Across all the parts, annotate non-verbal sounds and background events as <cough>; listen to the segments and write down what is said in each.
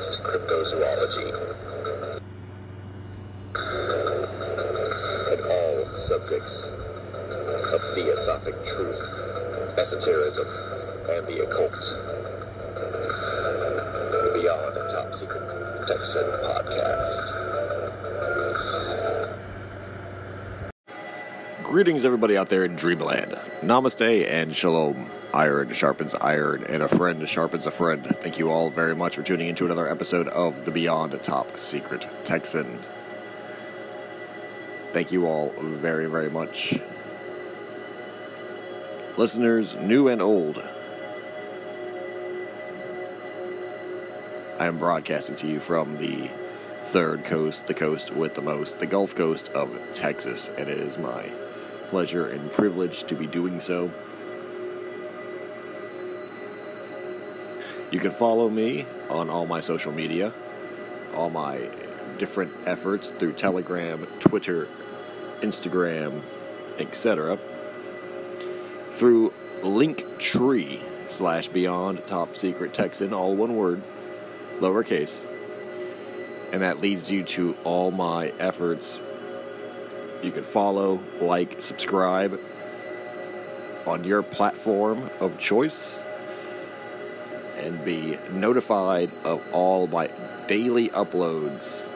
advanced cryptozoology, and all subjects of theosophic truth, esotericism, and the occult. Beyond the Top Secret Texan podcast. Greetings, everybody out there in Dreamland. Namaste and shalom. Iron sharpens iron, and a friend sharpens a friend. Thank you all very much for tuning into another episode of the Beyond Top Secret Texan. Thank you all very, very much. Listeners, new and old, I am broadcasting to you from the third coast, the coast with the most, the Gulf Coast of Texas, and it is my pleasure and privilege to be doing so. You can follow me on all my social media, all my different efforts through Telegram, Twitter, Instagram, etc. Through Linktree slash Beyond Top Secret Texan, all one word, lowercase. And that leads you to all my efforts you can follow, like, subscribe on your platform of choice and be notified of all my daily uploads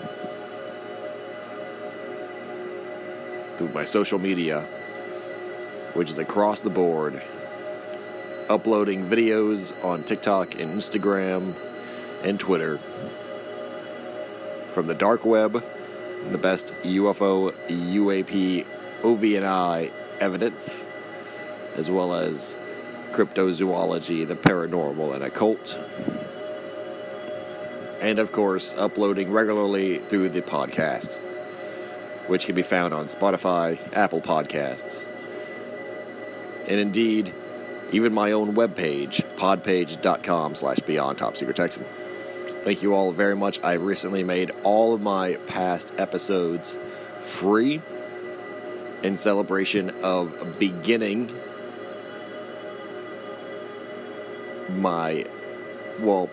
through my social media, which is across the board. Uploading videos on TikTok and Instagram and Twitter from the dark web the best UFO, UAP, OVNI evidence, as well as cryptozoology, the paranormal, and occult. And of course, uploading regularly through the podcast, which can be found on Spotify, Apple Podcasts, and indeed, even my own webpage, podpage.com slash beyond top secret Texan. Thank you all very much. I recently made all of my past episodes free in celebration of beginning my, well,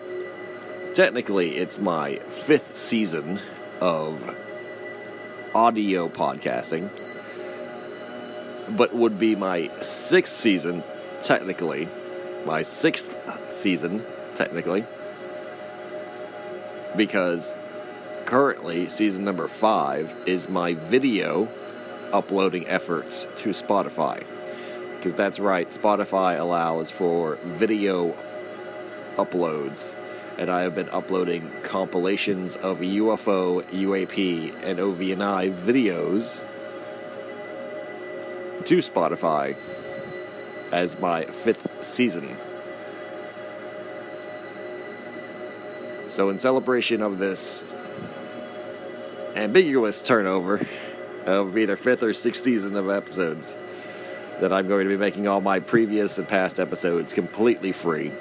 technically it's my fifth season of audio podcasting, but would be my sixth season, technically, my sixth season, technically because currently season number five is my video uploading efforts to Spotify. Because that's right, Spotify allows for video uploads. And I have been uploading compilations of UFO, UAP, and OVNI videos to Spotify as my fifth season. So, in celebration of this ambiguous turnover of either fifth or sixth season of episodes, that I'm going to be making all my previous and past episodes completely free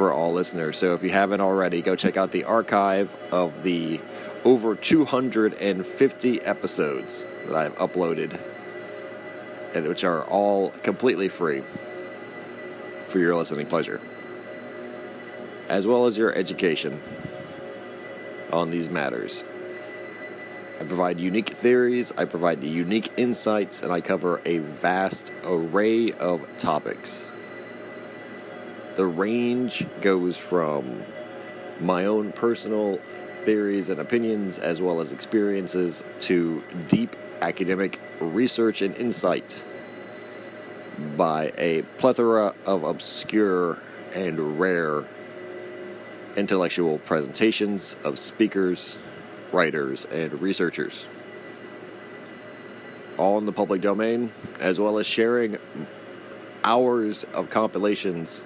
for all listeners. So, if you haven't already, go check out the archive of the over 250 episodes that I've uploaded, and which are all completely free for your listening pleasure as well as your education on these matters. I provide unique theories, I provide unique insights, and I cover a vast array of topics. The range goes from my own personal theories and opinions, as well as experiences, to deep academic research and insight by a plethora of obscure and rare intellectual presentations of speakers, writers, and researchers. All in the public domain, as well as sharing hours of compilations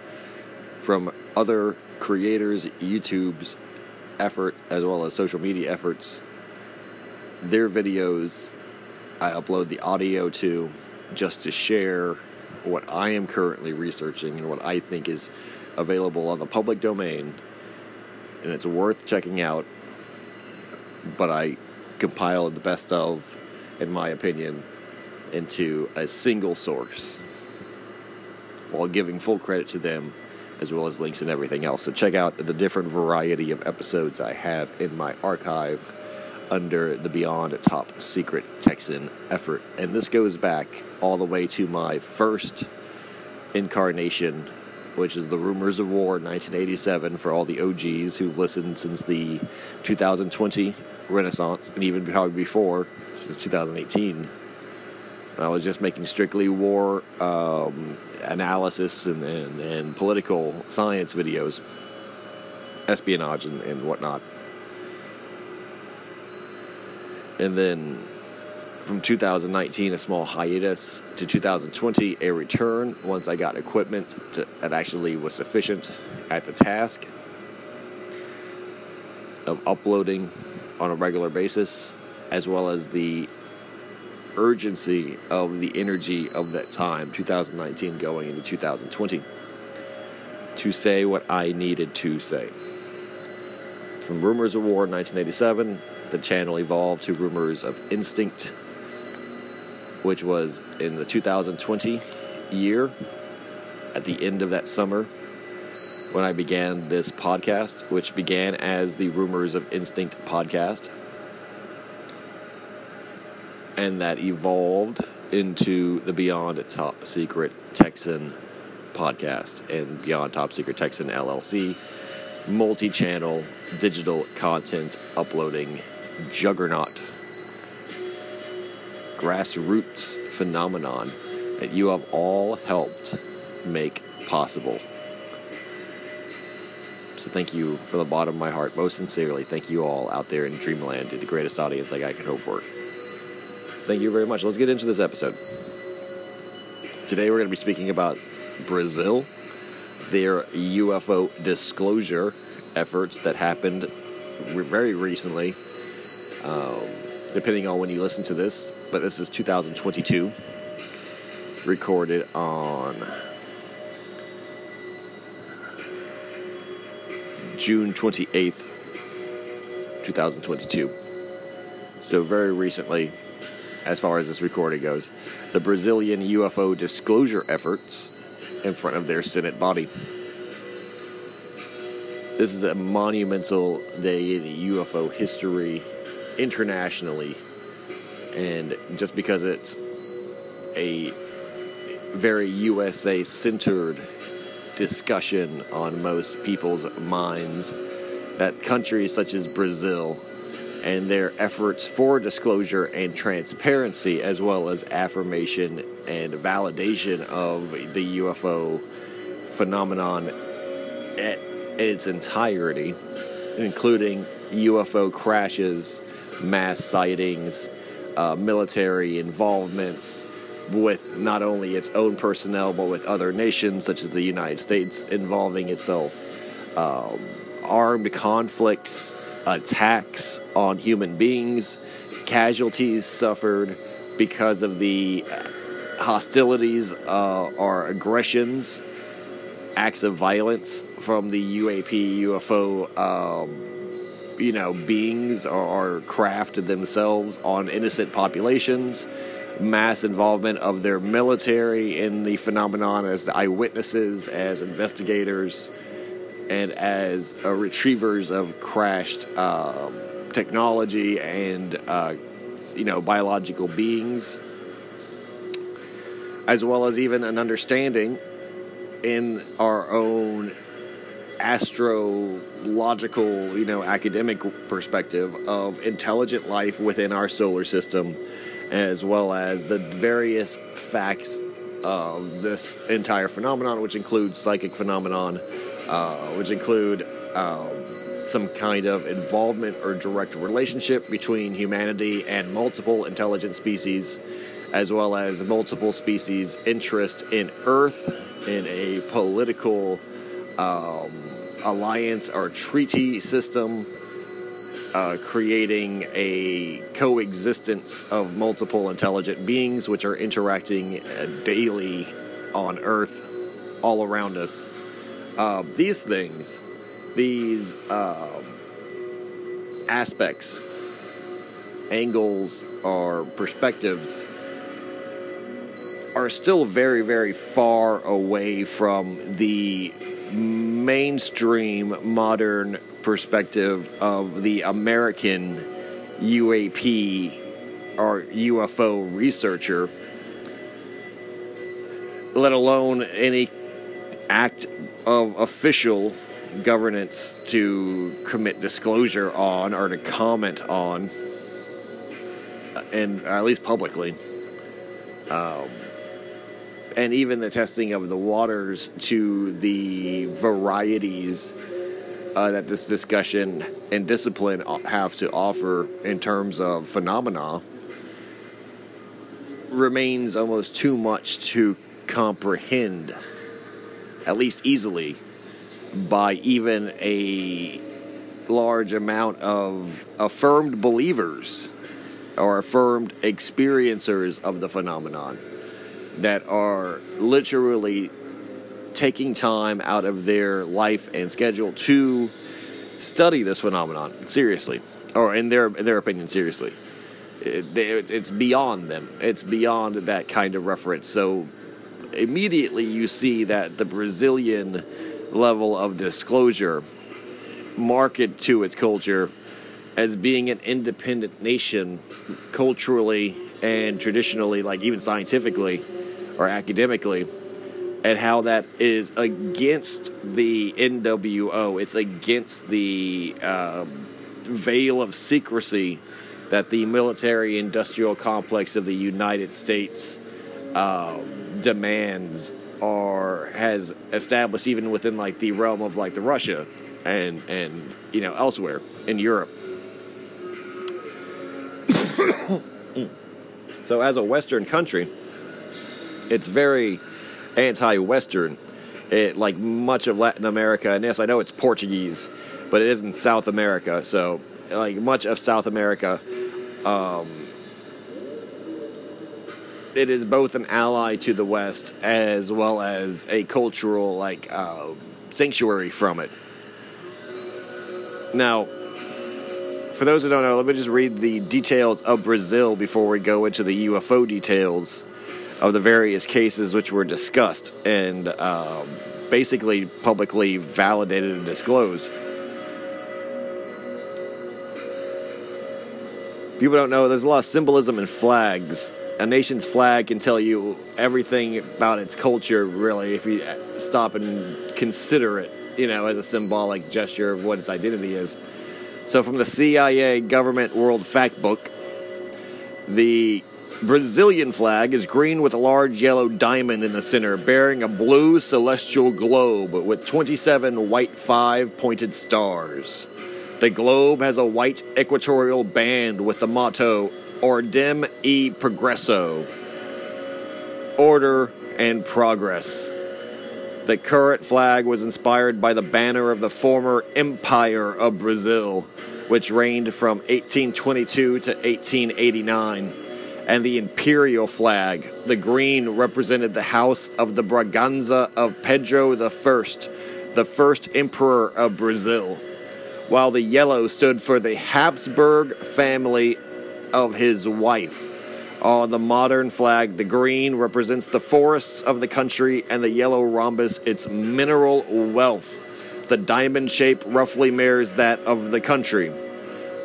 from other creators, YouTube's effort, as well as social media efforts. Their videos, I upload the audio to just to share what I am currently researching and what I think is available on the public domain. And it's worth checking out. But I compiled the best of, in my opinion, into a single source while giving full credit to them as well as links and everything else. So check out the different variety of episodes I have in my archive under the Beyond Top Secret Texan effort. And this goes back all the way to my first incarnation, which is the Rumors of War 1987 for all the OGs who've listened since the 2020 Renaissance and even probably before, since 2018. I was just making strictly war um, analysis and, and, and, political science videos, espionage and, and whatnot. And then from 2019, a small hiatus to 2020, a return once I got equipment to, that actually was sufficient at the task of uploading on a regular basis, as well as the urgency of the energy of that time, 2019 going into 2020, to say what I needed to say. From Rumors of War 1987, the channel evolved to Rumors of Instinct, which was in the 2020 year, at the end of that summer, when I began this podcast, which began as the Rumors of Instinct podcast and that evolved into the Beyond Top Secret Texan podcast and Beyond Top Secret Texan LLC, multi channel digital content uploading juggernaut, grassroots phenomenon that you have all helped make possible. So thank you from the bottom of my heart, most sincerely. Thank you all out there in Dreamland, the greatest audience like I can hope for. Thank you very much. Let's get into this episode. Today we're going to be speaking about Brazil, their UFO disclosure efforts that happened very recently, um, depending on when you listen to this. But this is 2022, recorded on June 28th, 2022. So, very recently, as far as this recording goes, the Brazilian UFO disclosure efforts in front of their Senate body. This is a monumental day in UFO history internationally, and just because it's a very USA centered discussion on most people's minds, that countries such as Brazil and their efforts for disclosure and transparency, as well as affirmation and validation of the UFO phenomenon at, its entirety, including UFO crashes, mass sightings, uh, military involvements with not only its own personnel but with other nations such as the United States involving itself, um, armed conflicts attacks on human beings, casualties suffered because of the hostilities uh, or aggressions, acts of violence from the UAP, UFO, um, you know, beings or, or craft themselves on innocent populations, mass involvement of their military in the phenomenon as eyewitnesses, as investigators and as uh, retrievers of crashed uh, technology and uh, you know biological beings, as well as even an understanding in our own astrological, you know, academic perspective of intelligent life within our solar system, as well as the various facts of this entire phenomenon, which includes psychic phenomenon uh, which include um, some kind of involvement or direct relationship between humanity and multiple intelligent species, as well as multiple species' interest in Earth in a political um, alliance or treaty system, uh, creating a coexistence of multiple intelligent beings which are interacting uh, daily on Earth all around us. Uh, these things, these um, aspects, angles, or perspectives are still very, very far away from the mainstream modern perspective of the American UAP or UFO researcher, let alone any act of official governance to commit disclosure on or to comment on, and at least publicly. Um, and even the testing of the waters to the varieties uh, that this discussion and discipline have to offer in terms of phenomena remains almost too much to comprehend, at least easily, by even a large amount of affirmed believers or affirmed experiencers of the phenomenon that are literally taking time out of their life and schedule to study this phenomenon seriously, or in their their opinion, seriously. It, it's beyond them. It's beyond that kind of reference. So immediately you see that the Brazilian level of disclosure market to its culture as being an independent nation culturally and traditionally like even scientifically or academically, and how that is against the NWO. It's against the um, veil of secrecy that the military industrial complex of the United States uh, demands or has established even within like the realm of like the Russia and and you know elsewhere in Europe. <coughs> so as a western country it's very anti-Western. It like much of Latin America, and yes, I know it's Portuguese, but it isn't South America. So like much of South America, um, it is both an ally to the West as well as a cultural like uh, sanctuary from it. Now, for those who don't know, let me just read the details of Brazil before we go into the UFO details of the various cases which were discussed and um, basically publicly validated and disclosed. People don't know there's a lot of symbolism in flags. A nation's flag can tell you everything about its culture, really, if you stop and consider it, you know, as a symbolic gesture of what its identity is. So, from the CIA Government World Factbook, the Brazilian flag is green with a large yellow diamond in the center, bearing a blue celestial globe with 27 white five pointed stars. The globe has a white equatorial band with the motto Ordem e Progresso Order and Progress. The current flag was inspired by the banner of the former Empire of Brazil, which reigned from 1822 to 1889 and the imperial flag. The green represented the house of the Braganza of Pedro I, the first emperor of Brazil, while the yellow stood for the Habsburg family of his wife. On the modern flag, the green represents the forests of the country, and the yellow rhombus its mineral wealth. The diamond shape roughly mirrors that of the country.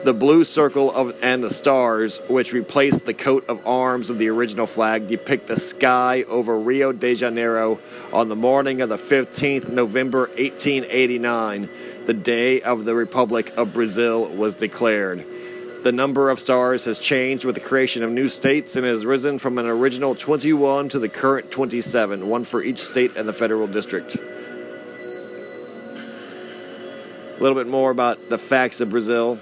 The blue circle of, and the stars, which replace the coat of arms of the original flag, depict the sky over Rio de Janeiro on the morning of the 15th November 1889, the day of the Republic of Brazil was declared. The number of stars has changed with the creation of new states and has risen from an original 21 to the current 27, one for each state and the federal district. A little bit more about the facts of Brazil.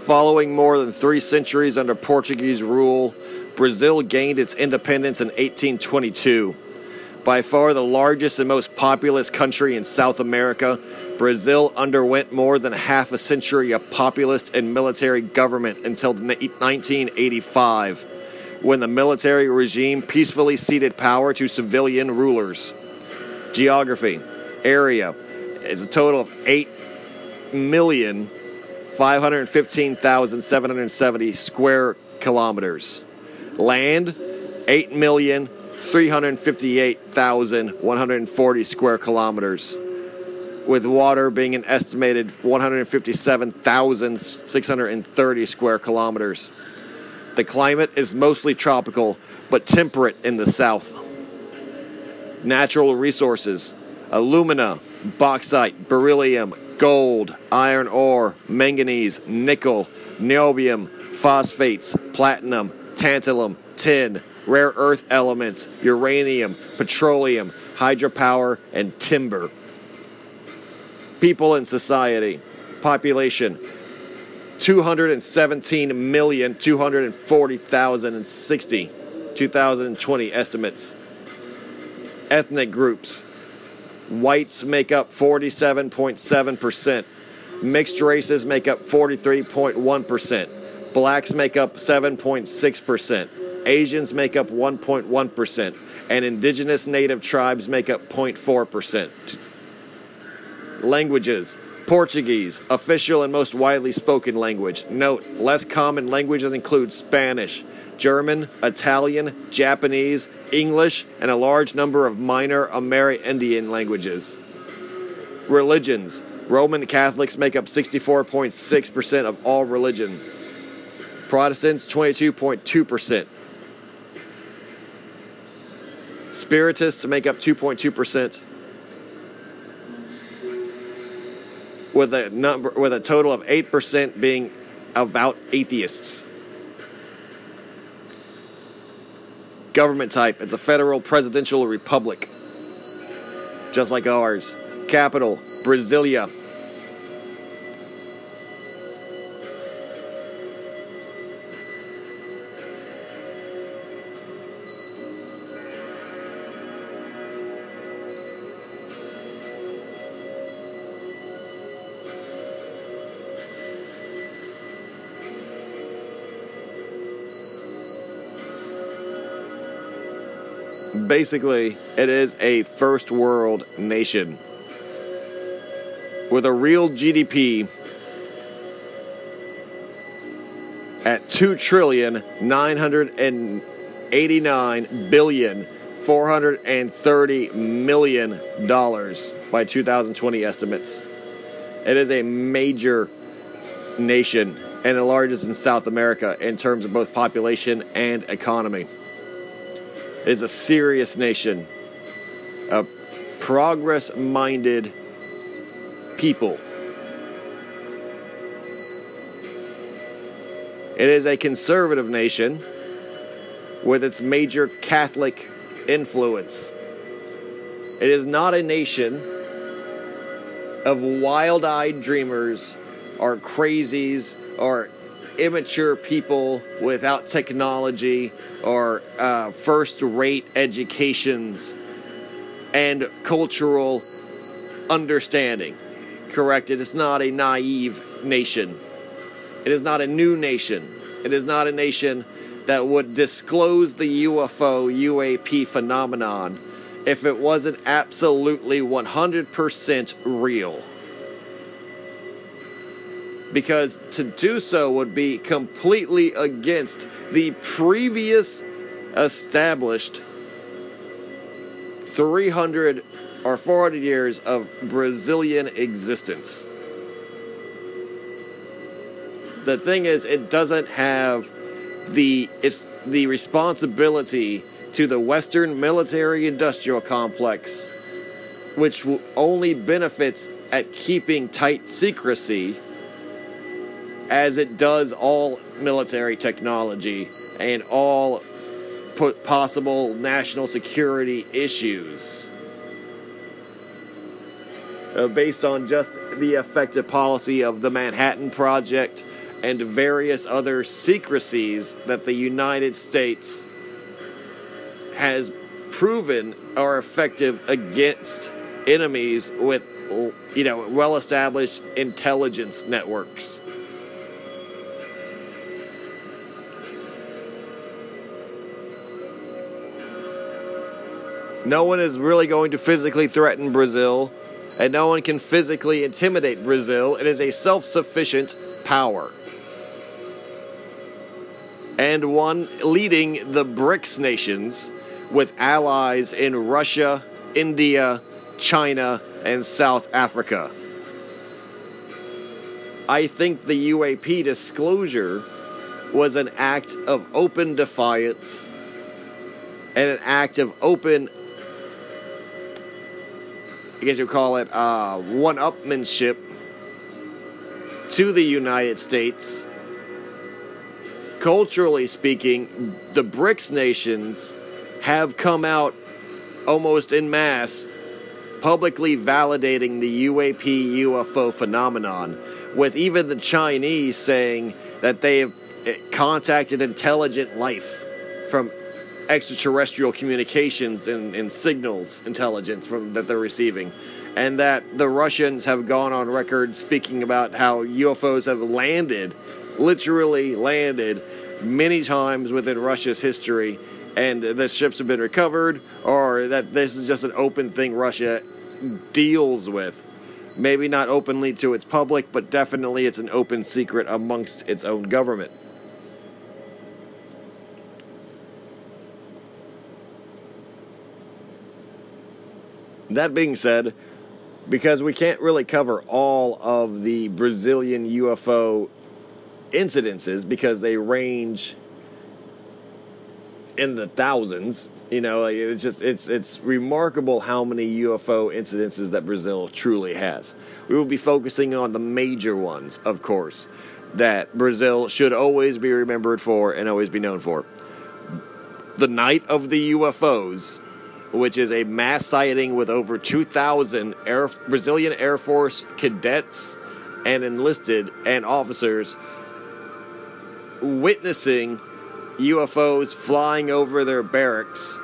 Following more than three centuries under Portuguese rule, Brazil gained its independence in 1822. By far the largest and most populous country in South America, Brazil underwent more than half a century of populist and military government until 1985, when the military regime peacefully ceded power to civilian rulers. Geography area is a total of 8,515,770 square kilometers. Land 8,358,140 square kilometers with water being an estimated 157,630 square kilometers. The climate is mostly tropical, but temperate in the south. Natural resources alumina, bauxite, beryllium, gold, iron ore, manganese, nickel, niobium, phosphates, platinum, tantalum, tin, rare earth elements, uranium, petroleum, hydropower, and timber. People in society. Population 217,240,060. 2020 estimates. Ethnic groups. Whites make up 47.7%. Mixed races make up 43.1%. Blacks make up 7.6%. Asians make up 1.1%. And indigenous native tribes make up 0.4%. Languages Portuguese, official and most widely spoken language. Note, less common languages include Spanish, German, Italian, Japanese, English, and a large number of minor Amerindian languages. Religions Roman Catholics make up 64.6% of all religion, Protestants 22.2%. Spiritists make up 2.2%. with a number with a total of 8% being avowed atheists. Government type, it's a federal presidential republic. Just like ours. Capital, Brasilia. Basically, it is a first world nation with a real GDP at two trillion nine hundred and eighty nine billion four hundred and thirty million dollars by 2020 estimates. It is a major nation and the largest in South America in terms of both population and economy is a serious nation, a progress minded people. It is a conservative nation with its major Catholic influence. It is not a nation of wild eyed dreamers or crazies or immature people without technology or uh, first rate educations and cultural understanding. Correct? It is not a naive nation. It is not a new nation. It is not a nation that would disclose the UFO UAP phenomenon if it wasn't absolutely 100% real because to do so would be completely against the previous established 300 or 400 years of Brazilian existence. The thing is, it doesn't have the it's the responsibility to the Western military industrial complex, which only benefits at keeping tight secrecy as it does all military technology and all possible national security issues. Uh, based on just the effective policy of the Manhattan Project and various other secrecies that the United States has proven are effective against enemies with you know well established intelligence networks no one is really going to physically threaten Brazil and no one can physically intimidate Brazil it is a self-sufficient power and one leading the BRICS nations with allies in Russia, India, China, and South Africa. I think the UAP disclosure was an act of open defiance and an act of open, I guess you call it, uh, one upmanship to the United States. Culturally speaking, the BRICS nations have come out almost in mass publicly validating the UAP UFO phenomenon, with even the Chinese saying that they have eh, contacted intelligent life from extraterrestrial communications and, and signals intelligence from that they're receiving and that the Russians have gone on record speaking about how UFOs have landed literally landed many times within Russia's history and the ships have been recovered, or that this is just an open thing Russia deals with. Maybe not openly to its public, but definitely it's an open secret amongst its own government. That being said, because we can't really cover all of the Brazilian UFO incidences because they range in the thousands. You know, it's just it's it's remarkable how many UFO incidences that Brazil truly has. We will be focusing on the major ones, of course, that Brazil should always be remembered for and always be known for. The night of the UFOs, which is a mass sighting with over 2,000 Air, Brazilian Air Force cadets and enlisted and officers witnessing UFOs flying over their barracks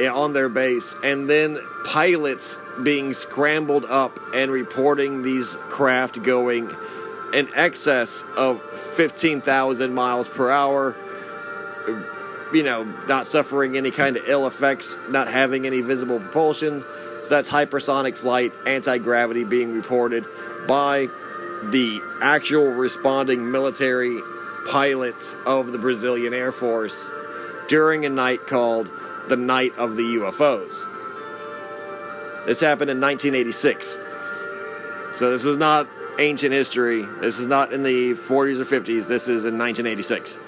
eh, on their base, and then pilots being scrambled up and reporting these craft going in excess of 15,000 miles per hour. You know, not suffering any kind of ill effects, not having any visible propulsion. So that's hypersonic flight, anti gravity being reported by the actual responding military pilots of the Brazilian Air Force during a night called the Night of the UFOs. This happened in 1986. So this was not ancient history. This is not in the 40s or 50s. This is in 1986.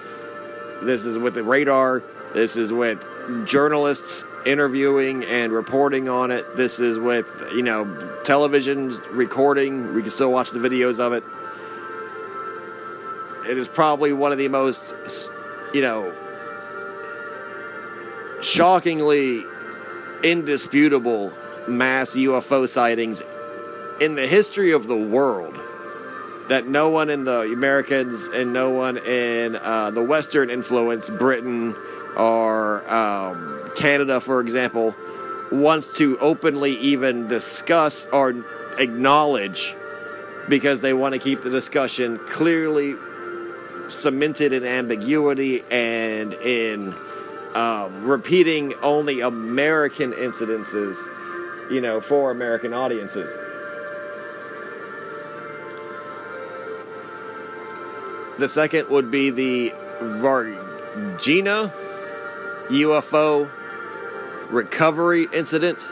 This is with the radar. This is with journalists interviewing and reporting on it. This is with, you know, television recording. We can still watch the videos of it it is probably one of the most, you know, shockingly indisputable mass UFO sightings in the history of the world that no one in the Americans and no one in uh, the Western influence, Britain or um, Canada, for example, wants to openly even discuss or acknowledge because they want to keep the discussion clearly cemented in ambiguity and in um, repeating only American incidences, you know, for American audiences. The second would be the Varginha UFO recovery incident.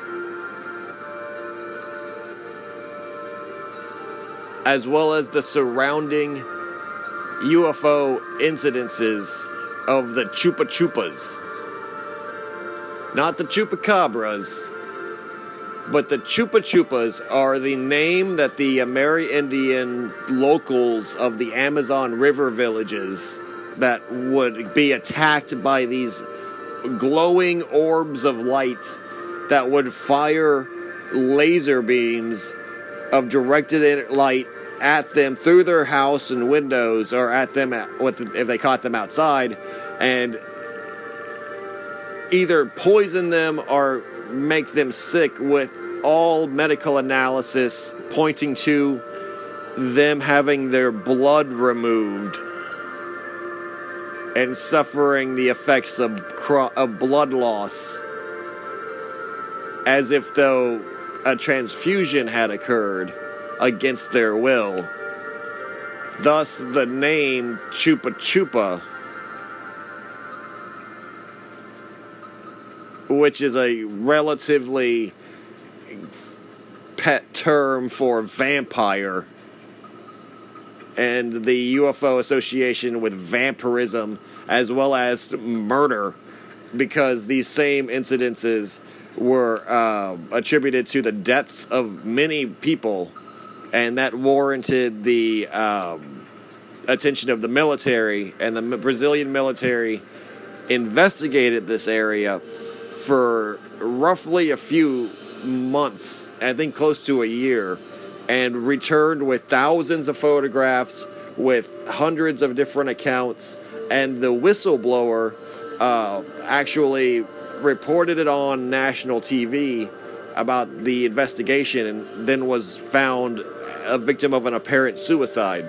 As well as the surrounding UFO incidences of the Chupa Chupas. Not the Chupacabras, but the Chupa Chupas are the name that the Amerindian locals of the Amazon River villages that would be attacked by these glowing orbs of light that would fire laser beams of directed light at them through their house and windows, or at them at, if they caught them outside, and either poison them or make them sick with all medical analysis pointing to them having their blood removed and suffering the effects of, of blood loss as if though a transfusion had occurred against their will. Thus, the name Chupa Chupa, which is a relatively pet term for vampire, and the UFO association with vampirism as well as murder, because these same incidences were uh, attributed to the deaths of many people, and that warranted the um, attention of the military. And the Brazilian military investigated this area for roughly a few months, I think close to a year, and returned with thousands of photographs, with hundreds of different accounts, and the whistleblower uh, actually reported it on national TV about the investigation and then was found a victim of an apparent suicide.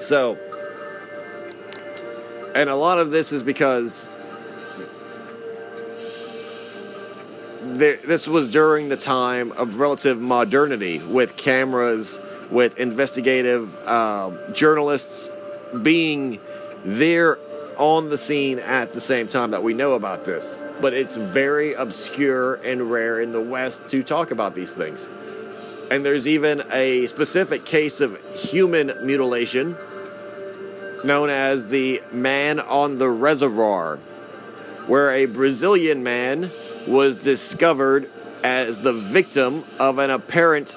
So, and a lot of this is because this was during the time of relative modernity with cameras, with investigative uh, journalists being there on the scene at the same time that we know about this. But it's very obscure and rare in the West to talk about these things. And there's even a specific case of human mutilation known as the Man on the Reservoir, where a Brazilian man was discovered as the victim of an apparent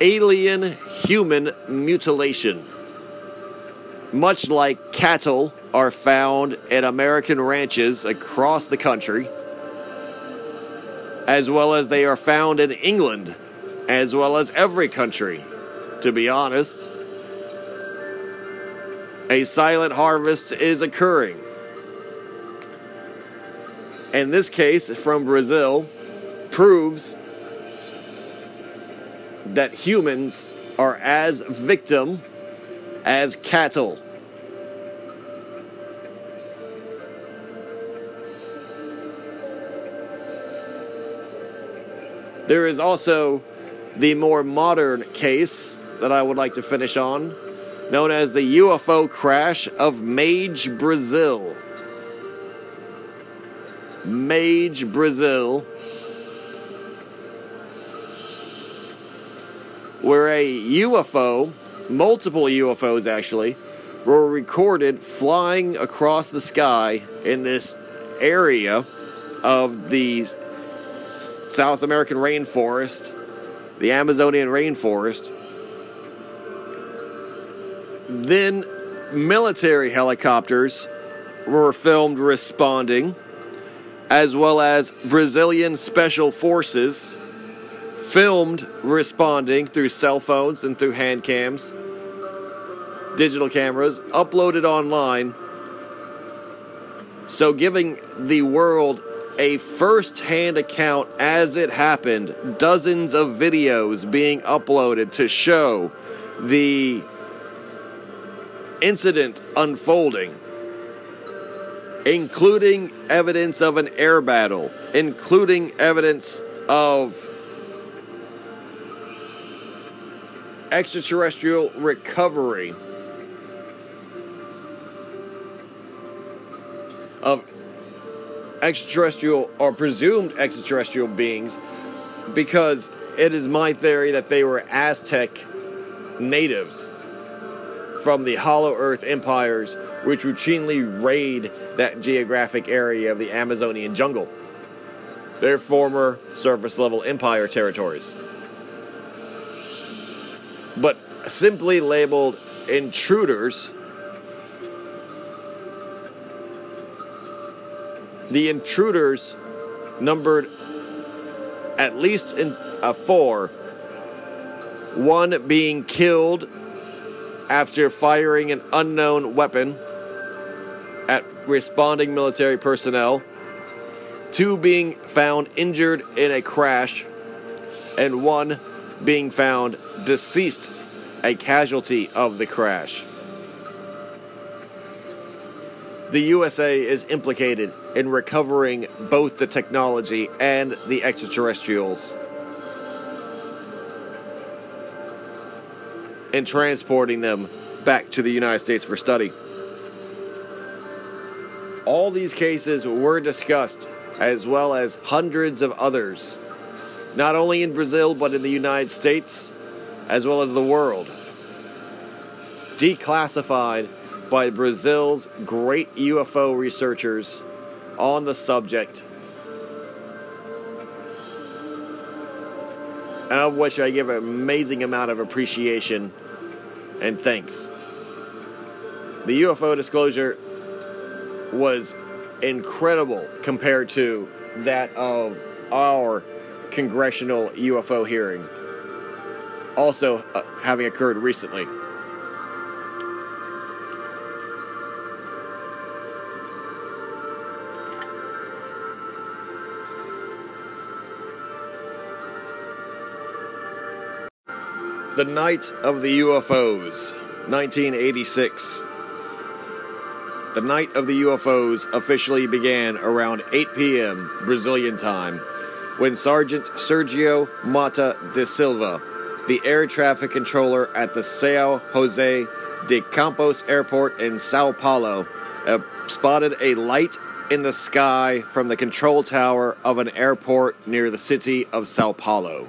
alien human mutilation. Much like cattle are found at American ranches across the country, as well as they are found in England, as well as every country, to be honest. A silent harvest is occurring. And this case from Brazil proves that humans are as victim as cattle. There is also the more modern case that I would like to finish on, known as the UFO crash of Mage, Brazil. Mage, Brazil, where a UFO, multiple UFOs actually, were recorded flying across the sky in this area of the South American rainforest, the Amazonian rainforest. Then military helicopters were filmed responding, as well as Brazilian special forces filmed responding through cell phones and through hand cams, digital cameras, uploaded online. So, giving the world a first hand account as it happened, dozens of videos being uploaded to show the incident unfolding, including evidence of an air battle, including evidence of extraterrestrial recovery. Of extraterrestrial or presumed extraterrestrial beings because it is my theory that they were Aztec natives from the Hollow Earth empires, which routinely raid that geographic area of the Amazonian jungle. Their former surface level empire territories. But simply labeled intruders the intruders numbered at least in four one being killed after firing an unknown weapon responding military personnel, two being found injured in a crash, and one being found deceased, a casualty of the crash. The USA is implicated in recovering both the technology and the extraterrestrials and transporting them back to the United States for study. All these cases were discussed, as well as hundreds of others, not only in Brazil but in the United States, as well as the world. Declassified by Brazil's great UFO researchers on the subject, of which I give an amazing amount of appreciation and thanks. The UFO disclosure was incredible compared to that of our congressional UFO hearing, also uh, having occurred recently. The Night of the UFOs, 1986. The Night of the UFOs officially began around 8 p.m. Brazilian time when Sergeant Sergio Mata de Silva, the air traffic controller at the São Jose dos Campos Airport in Sao Paulo, uh, spotted a light in the sky from the control tower of an airport near the city of Sao Paulo.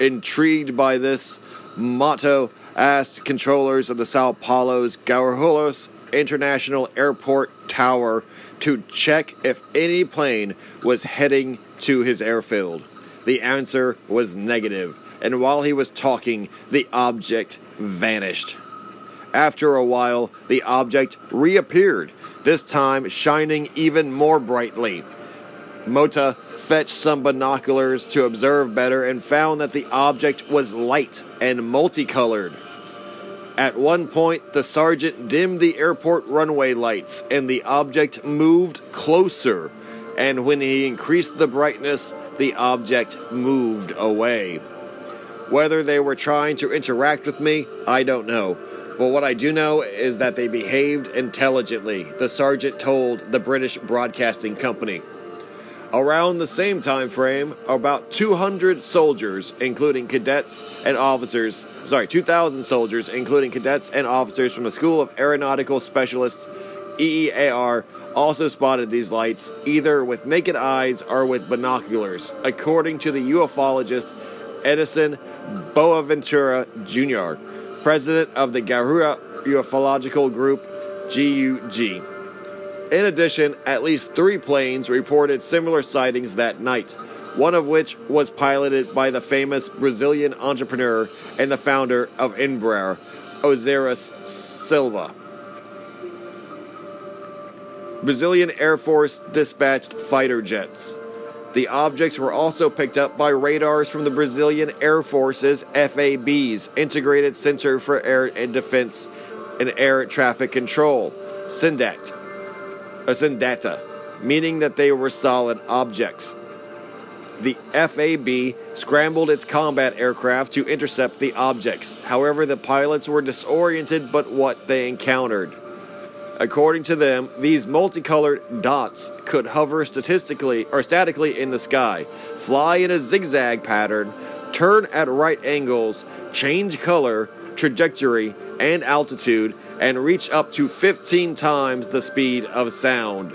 Intrigued by this, Mato asked controllers of the Sao Paulo's Guarulhos International Airport Tower to check if any plane was heading to his airfield. The answer was negative, and while he was talking, the object vanished. After a while, the object reappeared, this time shining even more brightly. Mota fetched some binoculars to observe better and found that the object was light and multicolored. At one point, the sergeant dimmed the airport runway lights and the object moved closer. And when he increased the brightness, the object moved away. Whether they were trying to interact with me, I don't know. But what I do know is that they behaved intelligently, the sergeant told the British Broadcasting Company. Around the same time frame, about 200 soldiers, including cadets and officers, sorry, 2,000 soldiers, including cadets and officers from the School of Aeronautical Specialists, EEAR, also spotted these lights, either with naked eyes or with binoculars, according to the ufologist Edison Boaventura Jr., president of the Garua Ufological Group, GUG. In addition, at least three planes reported similar sightings that night, one of which was piloted by the famous Brazilian entrepreneur and the founder of Embraer, Osiris Silva. Brazilian Air Force dispatched fighter jets. The objects were also picked up by radars from the Brazilian Air Force's FAB's Integrated Center for Air and Defense and Air Traffic Control, SINDAT, or SINDATA, meaning that they were solid objects. The FAB scrambled its combat aircraft to intercept the objects. However, the pilots were disoriented by what they encountered. According to them, these multicolored dots could hover statistically or statically in the sky, fly in a zigzag pattern, turn at right angles, change color, trajectory, and altitude, and reach up to 15 times the speed of sound.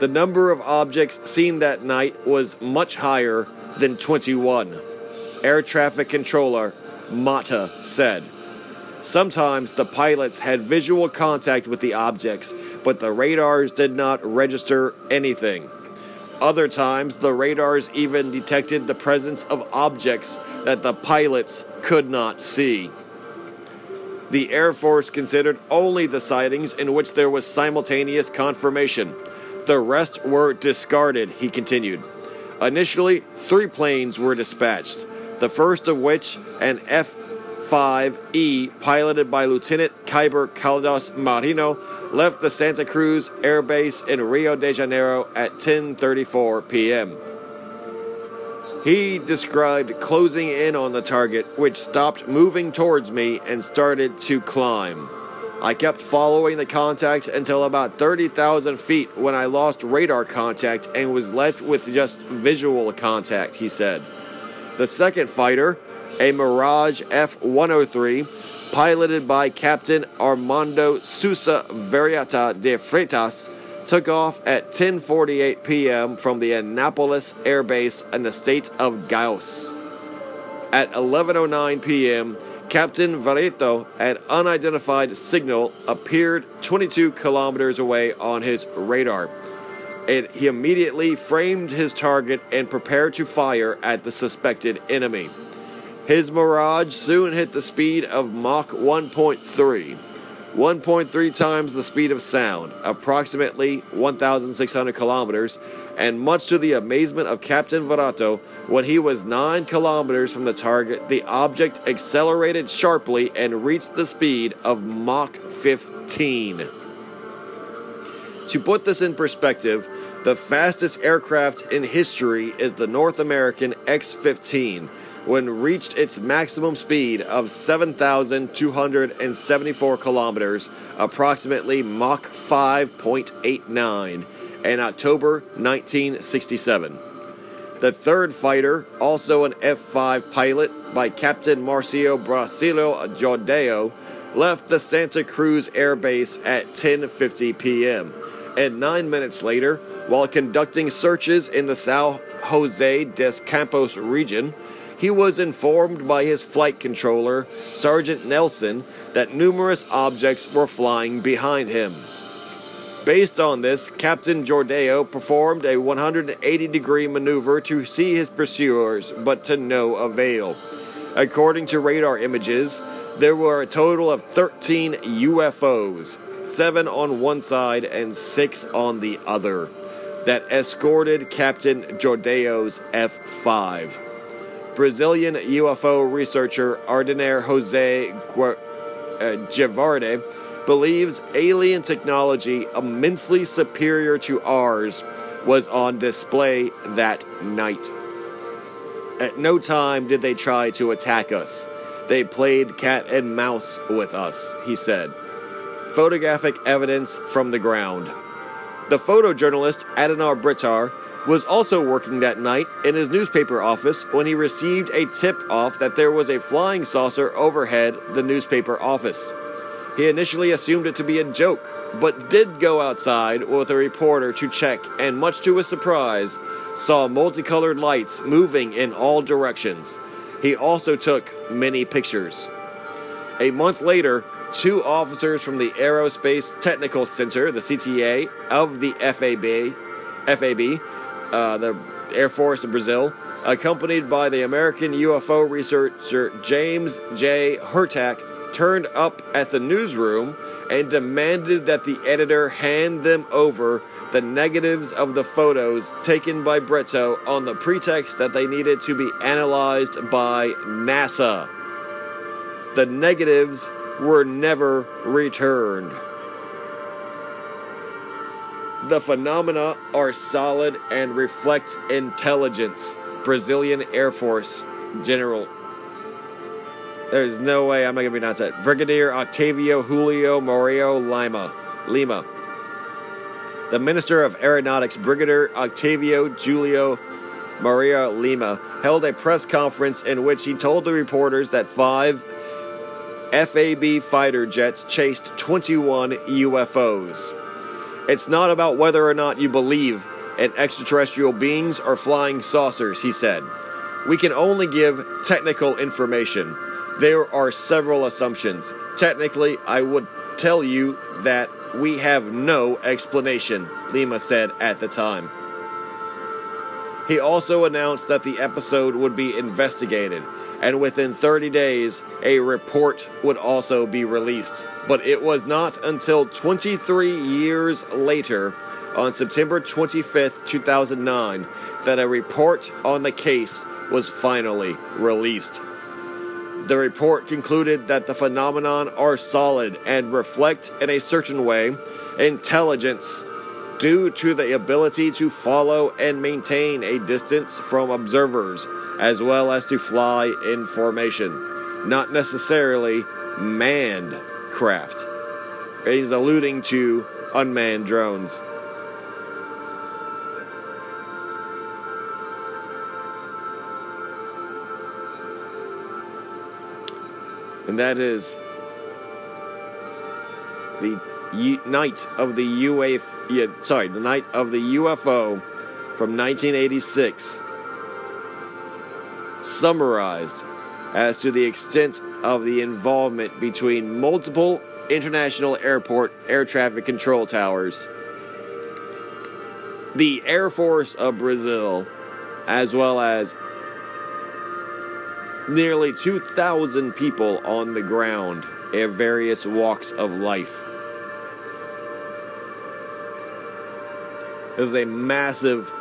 The number of objects seen that night was much higher than 21. Air traffic controller Mata said. Sometimes the pilots had visual contact with the objects, but the radars did not register anything. Other times, the radars even detected the presence of objects that the pilots could not see. The Air Force considered only the sightings in which there was simultaneous confirmation. The rest were discarded, he continued. Initially, three planes were dispatched. the first of which, an F 5E piloted by Lieutenant Kyber Caldas Marinho, left the Santa Cruz Air Base in Rio de Janeiro at 10:34 p.m. He described closing in on the target, which stopped moving towards me and started to climb. I kept following the contact until about 30,000 feet when I lost radar contact and was left with just visual contact, he said. The second fighter, a Mirage F 103, piloted by Captain Armando Sousa Variata de Freitas, took off at 10:48 p.m. from the Anápolis Air Base in the state of Goiás. At 11:09 p.m., Captain Varito, an unidentified signal, appeared 22 kilometers away on his radar. And he immediately framed his target and prepared to fire at the suspected enemy. His Mirage soon hit the speed of Mach 1.3, 1.3 times the speed of sound, approximately 1,600 kilometers, and much to the amazement of Captain Varato, when he was 9 kilometers from the target, the object accelerated sharply and reached the speed of Mach 15. To put this in perspective, the fastest aircraft in history is the North American X 15 when reached its maximum speed of 7,274 kilometers, approximately Mach 5.89, in October 1967. The third fighter, also an F 5 pilot by Captain Marcio Brasilio Jordao, left the Santa Cruz Air Base at 10:50 p.m. And 9 minutes later, while conducting searches in the Sao Jose dos Campos region, he was informed by his flight controller, Sergeant Nelson, that numerous objects were flying behind him. Based on this, Captain Jordao performed a 180 degree maneuver to see his pursuers, but to no avail. According to radar images, there were a total of 13 UFOs, seven on one side and six on the other, that escorted Captain Jordao's F 5. Brazilian UFO researcher Ardener Jose Gevarde uh, believes alien technology immensely superior to ours was on display that night. At no time did they try to attack us. They played cat and mouse with us, he said. Photographic evidence from the ground. The photojournalist Adenar Britar was also working that night in his newspaper office when he received a tip off that there was a flying saucer overhead the newspaper office. He initially assumed it to be a joke, but did go outside with a reporter to check and, much to his surprise, saw multicolored lights moving in all directions. He also took many pictures. A month later, two officers from the Aerospace Technical Center, the CTA, of the FAB, FAB uh, the Air Force of Brazil, accompanied by the American UFO researcher James J. Hurtak, turned up at the newsroom and demanded that the editor hand them over the negatives of the photos taken by Brito on the pretext that they needed to be analyzed by NASA. The negatives were never returned. The phenomena are solid and reflect intelligence. Brazilian Air Force General. There's no way I'm not gonna be that. Brigadier Octavio Julio Morio Lima. Lima. The Minister of Aeronautics, Brigadier Octavio Julio Maria Lima, held a press conference in which he told the reporters that five FAB fighter jets chased 21 UFOs. It's not about whether or not you believe in extraterrestrial beings or flying saucers, he said. We can only give technical information. There are several assumptions. Technically, I would tell you that we have no explanation, Lima said at the time. He also announced that the episode would be investigated, and within 30 days, a report would also be released. But it was not until 23 years later, on September 25th, 2009, that a report on the case was finally released. The report concluded that the phenomenon are solid and reflect in a certain way intelligence due to the ability to follow and maintain a distance from observers as well as to fly in formation, not necessarily manned craft. He's alluding to unmanned drones. And that is the U- night of the UAF, yeah, sorry, the night of the UFO from 1986, summarized as to the extent of the involvement between multiple international airport air traffic control towers, the Air Force of Brazil, as well as nearly 2,000 people on the ground in various walks of life. It was a massive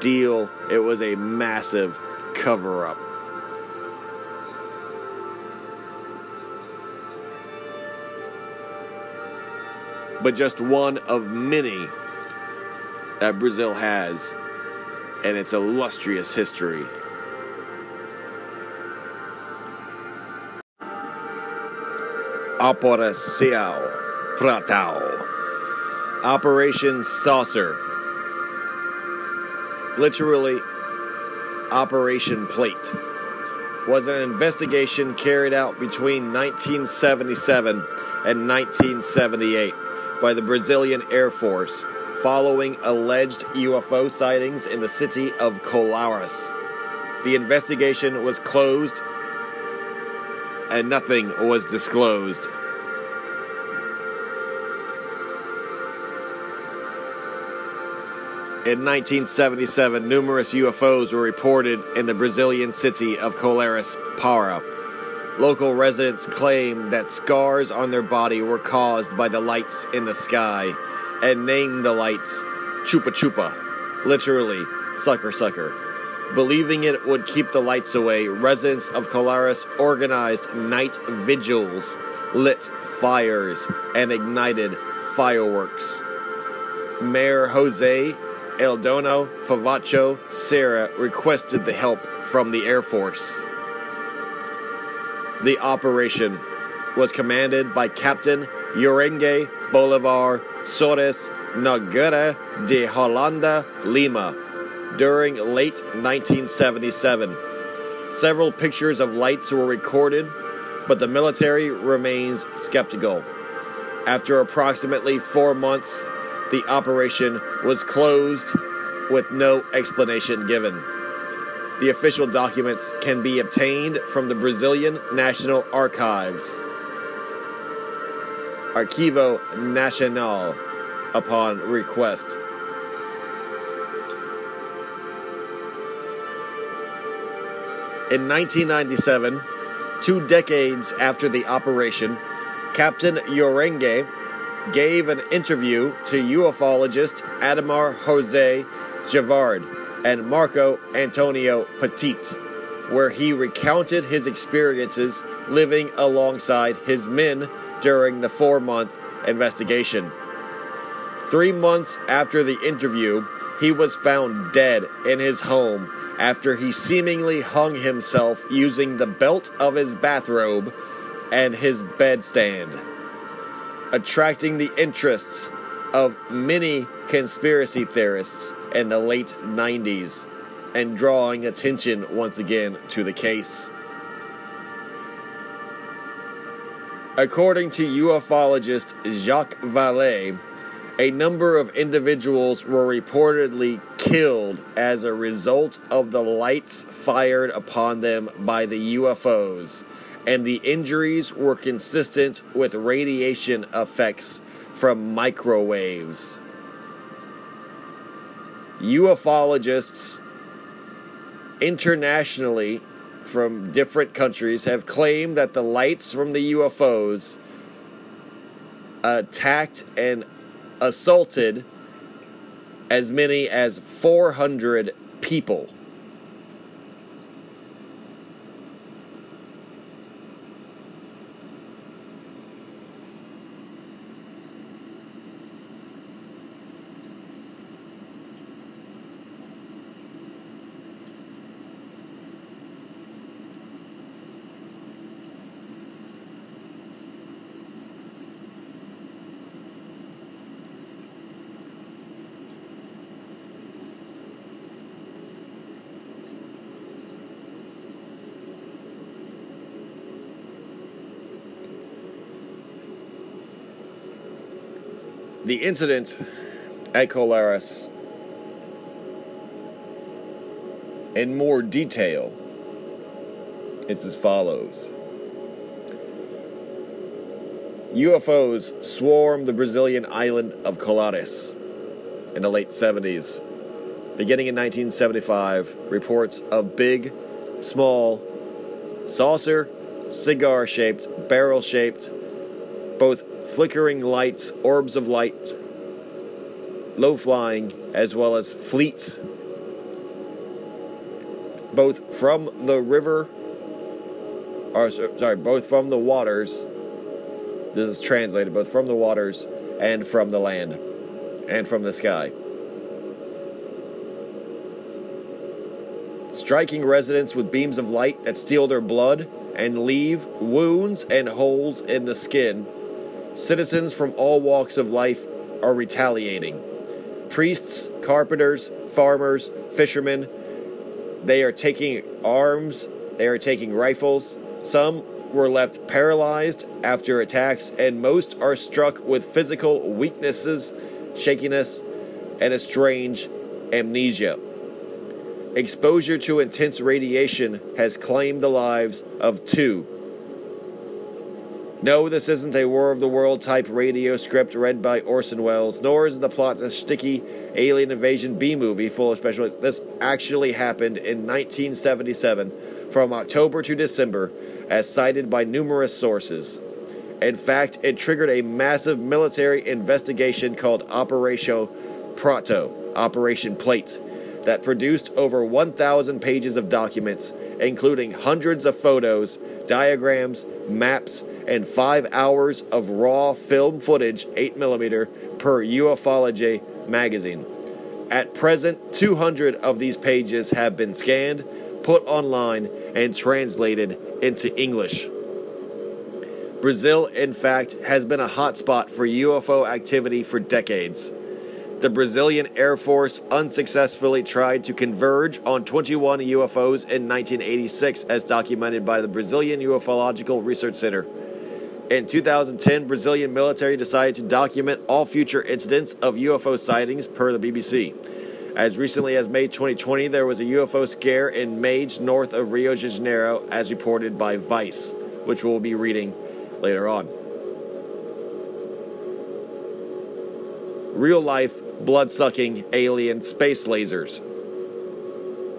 deal. It was a massive cover up. But just one of many that Brazil has in its illustrious history. Operação Pratão. Operation Saucer. Literally, Operation Plate. Was an investigation carried out between 1977 and 1978 by the Brazilian Air Force following alleged UFO sightings in the city of Colares. The investigation was closed and nothing was disclosed. In 1977, numerous UFOs were reported in the Brazilian city of Colares, Para. Local residents claimed that scars on their body were caused by the lights in the sky and named the lights Chupa Chupa, literally, sucker sucker. Believing it would keep the lights away, residents of Colares organized night vigils, lit fires, and ignited fireworks. Mayor Jose Eldono Favacho Serra requested the help from the Air Force. The operation was commanded by Captain Jorenge Bolivar Soares Nogueira de Holanda Lima during late 1977. Several pictures of lights were recorded, but the military remains skeptical. After approximately four months, the operation was closed with no explanation given. The official documents can be obtained from the Brazilian National Archives, Arquivo Nacional, upon request. In 1997, two decades after the operation, Captain Jorenge gave an interview to ufologist Ademar Jose Javard and Marco Antonio Petit, where he recounted his experiences living alongside his men during the four month investigation. Three months after the interview, he was found dead in his home after he seemingly hung himself using the belt of his bathrobe and his bedstand, attracting the interests of many conspiracy theorists in the late 90s and drawing attention once again to the case. According to ufologist Jacques Vallée, a number of individuals were reportedly killed as a result of the lights fired upon them by the UFOs, and the injuries were consistent with radiation effects from microwaves. Ufologists internationally from different countries have claimed that the lights from the UFOs attacked and assaulted as many as 400 people. The incident at Colares in more detail is as follows. UFOs swarmed the Brazilian island of Colares in the late 70s. Beginning in 1975, reports of big, small, saucer, cigar shaped, barrel shaped, both flickering lights, orbs of light, low flying, as well as fleets, both from the river, or sorry, both from the waters. This is translated both from the waters and from the land and from the sky. Striking residents with beams of light that steal their blood and leave wounds and holes in the skin. Citizens from all walks of life are retaliating. Priests, carpenters, farmers, fishermen, they are taking arms, they are taking rifles. Some were left paralyzed after attacks, and most are struck with physical weaknesses, shakiness, and a strange amnesia. Exposure to intense radiation has claimed the lives of two. No, this isn't a War of the World type radio script read by Orson Welles, nor is the plot a sticky alien invasion B movie full of special. effects. This actually happened in 1977 from October to December, as cited by numerous sources. In fact, it triggered a massive military investigation called Operation Prato, Operation Plate, that produced over 1,000 pages of documents, including hundreds of photos, diagrams, maps, and five hours of raw film footage, 8mm, per Ufology magazine. At present, 200 of these pages have been scanned, put online, and translated into English. Brazil, in fact, has been a hotspot for UFO activity for decades. The Brazilian Air Force unsuccessfully tried to converge on 21 UFOs in 1986, as documented by the Brazilian Ufological Research Center. In 2010, Brazilian military decided to document all future incidents of UFO sightings per the BBC. As recently as May 2020, there was a UFO scare in Mage, north of Rio de Janeiro, as reported by Vice, which we'll be reading later on. Real life, blood sucking alien space lasers.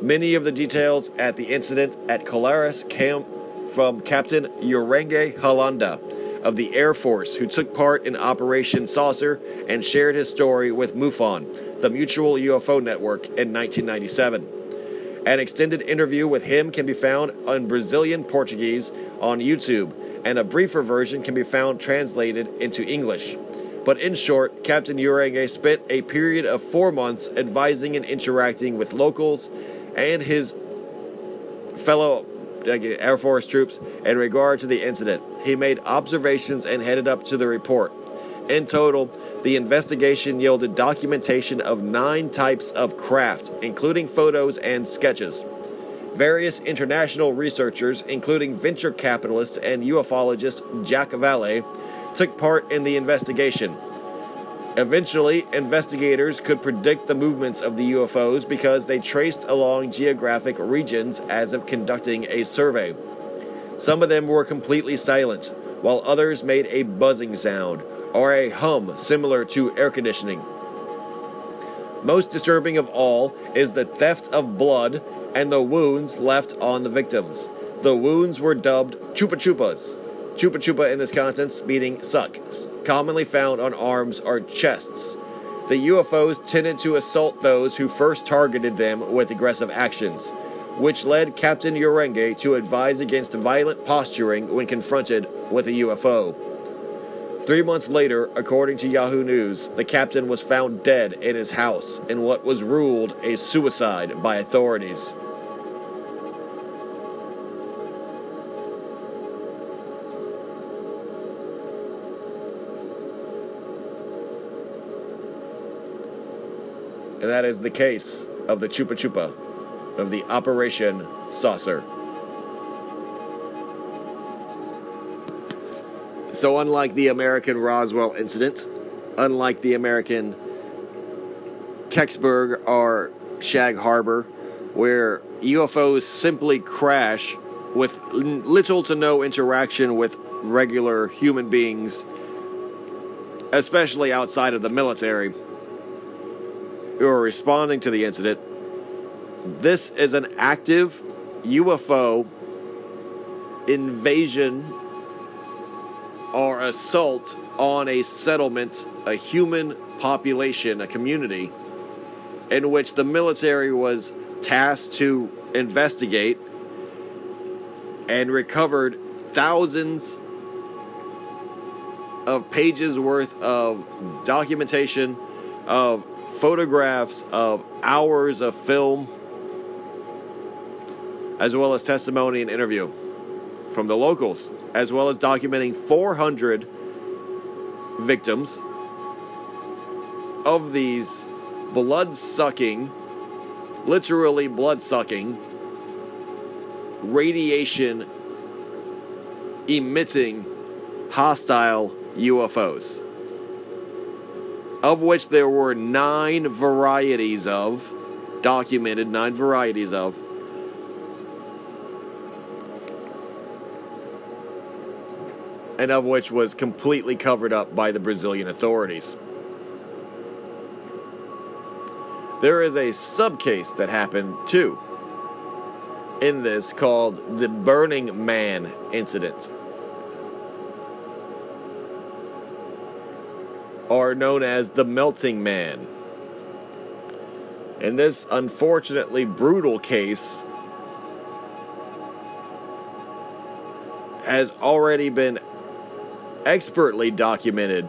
Many of the details at the incident at Colares came from Captain Urenge Holanda of the Air Force, who took part in Operation Saucer and shared his story with MUFON, the Mutual UFO Network, in 1997. An extended interview with him can be found in Brazilian Portuguese on YouTube, and a briefer version can be found translated into English. But in short, Captain Urenge spent a period of four months advising and interacting with locals and his fellow uh, Air Force troops in regard to the incident. He made observations and headed up to the report. In total, the investigation yielded documentation of nine types of craft, including photos and sketches. Various international researchers, including venture capitalist and ufologist Jack Vallée, took part in the investigation. Eventually, investigators could predict the movements of the UFOs because they traced along geographic regions as if conducting a survey. Some of them were completely silent, while others made a buzzing sound or a hum similar to air conditioning. Most disturbing of all is the theft of blood and the wounds left on the victims. The wounds were dubbed chupa chupas. Chupa chupa in this context meaning suck, commonly found on arms or chests. The UFOs tended to assault those who first targeted them with aggressive actions, which led Captain Urenge to advise against violent posturing when confronted with a UFO. Three months later, according to Yahoo News, the captain was found dead in his house in what was ruled a suicide by authorities. And that is the case of the Chupa Chupa, of the Operation Saucer. So, unlike the American Roswell incident, unlike the American Kecksburg or Shag Harbor, where UFOs simply crash with little to no interaction with regular human beings, especially outside of the military, who are responding to the incident. This is an active UFO invasion or assault on a settlement, a human population, a community, in which the military was tasked to investigate and recovered thousands of pages worth of documentation, of photographs, of hours of film, as well as testimony and interview from the locals, as well as documenting 400 victims of these blood sucking, literally blood sucking, radiation emitting hostile UFOs, of which there were nine varieties of, documented nine varieties of. And of which was completely covered up by the Brazilian authorities. There is a subcase that happened too in this called the Burning Man incident. Or known as the Melting Man. In this unfortunately brutal case, has already been expertly documented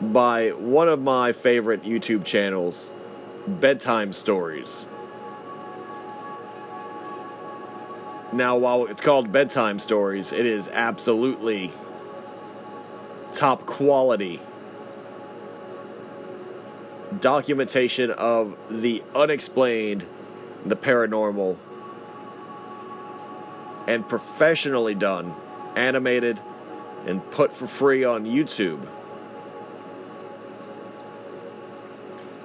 by one of my favorite YouTube channels, Bedtime Stories. Now, while it's called Bedtime Stories, it is absolutely top quality documentation of the unexplained, the paranormal, and professionally done, animated, and put for free on YouTube.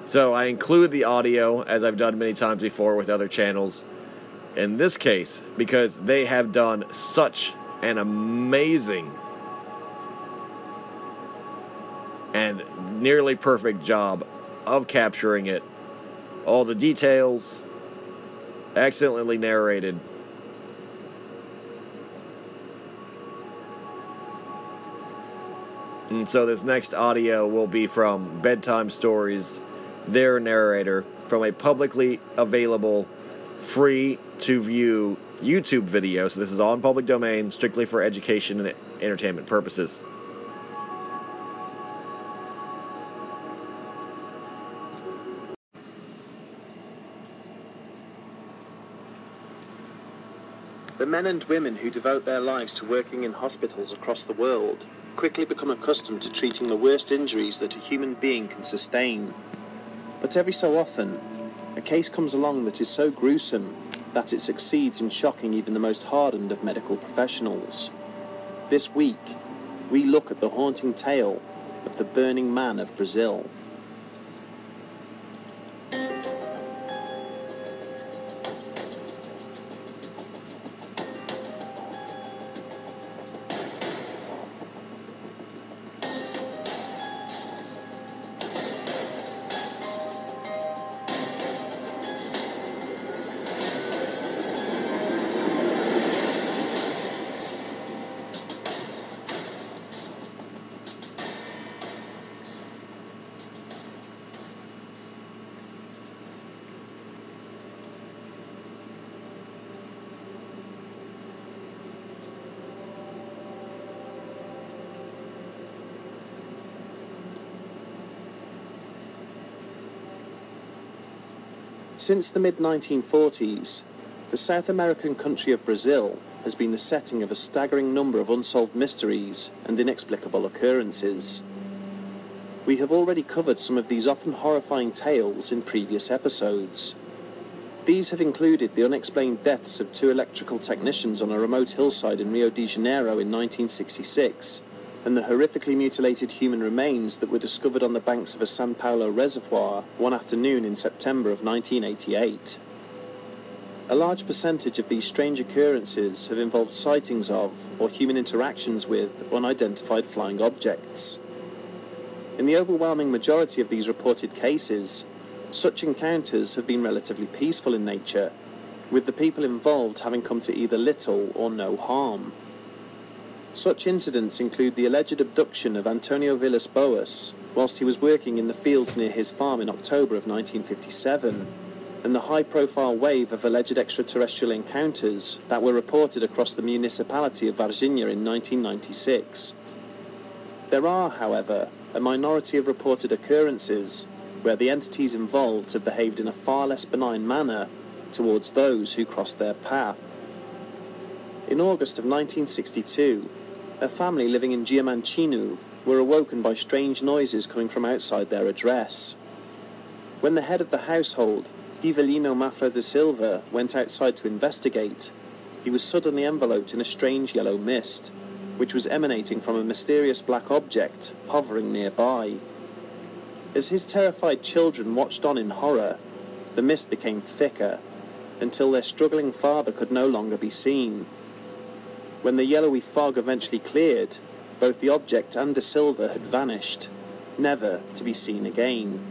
So I include the audio, as I've done many times before with other channels, in this case, because they have done such an amazing and nearly perfect job of capturing it. All the details, excellently narrated. And so this next audio will be from Bedtime Stories their narrator from a publicly available, free to view YouTube video. So this is all in public domain, strictly for education and entertainment purposes. Men and women who devote their lives to working in hospitals across the world quickly become accustomed to treating the worst injuries that a human being can sustain. But every so often, a case comes along that is so gruesome that it succeeds in shocking even the most hardened of medical professionals. This week, we look at the haunting tale of the Burning Man of Brazil. Since the mid 1940s, the South American country of Brazil has been the setting of a staggering number of unsolved mysteries and inexplicable occurrences. We have already covered some of these often horrifying tales in previous episodes. These have included the unexplained deaths of two electrical technicians on a remote hillside in Rio de Janeiro in 1966, and the horrifically mutilated human remains that were discovered on the banks of a San Paulo reservoir one afternoon in September of 1988. A large percentage of these strange occurrences have involved sightings of or human interactions with unidentified flying objects. In the overwhelming majority of these reported cases, such encounters have been relatively peaceful in nature, with the people involved having come to either little or no harm. Such incidents include the alleged abduction of Antonio Villas Boas whilst he was working in the fields near his farm in October of 1957, and the high profile wave of alleged extraterrestrial encounters that were reported across the municipality of Varginha in 1996. There are, however, a minority of reported occurrences where the entities involved have behaved in a far less benign manner towards those who crossed their path. In August of 1962, a family living in Diamantina were awoken by strange noises coming from outside their address. When the head of the household, Ivelino Mafra de Silva, went outside to investigate, he was suddenly enveloped in a strange yellow mist, which was emanating from a mysterious black object hovering nearby. As his terrified children watched on in horror, the mist became thicker until their struggling father could no longer be seen. When the yellowy fog eventually cleared, both the object and De Silva had vanished, never to be seen again.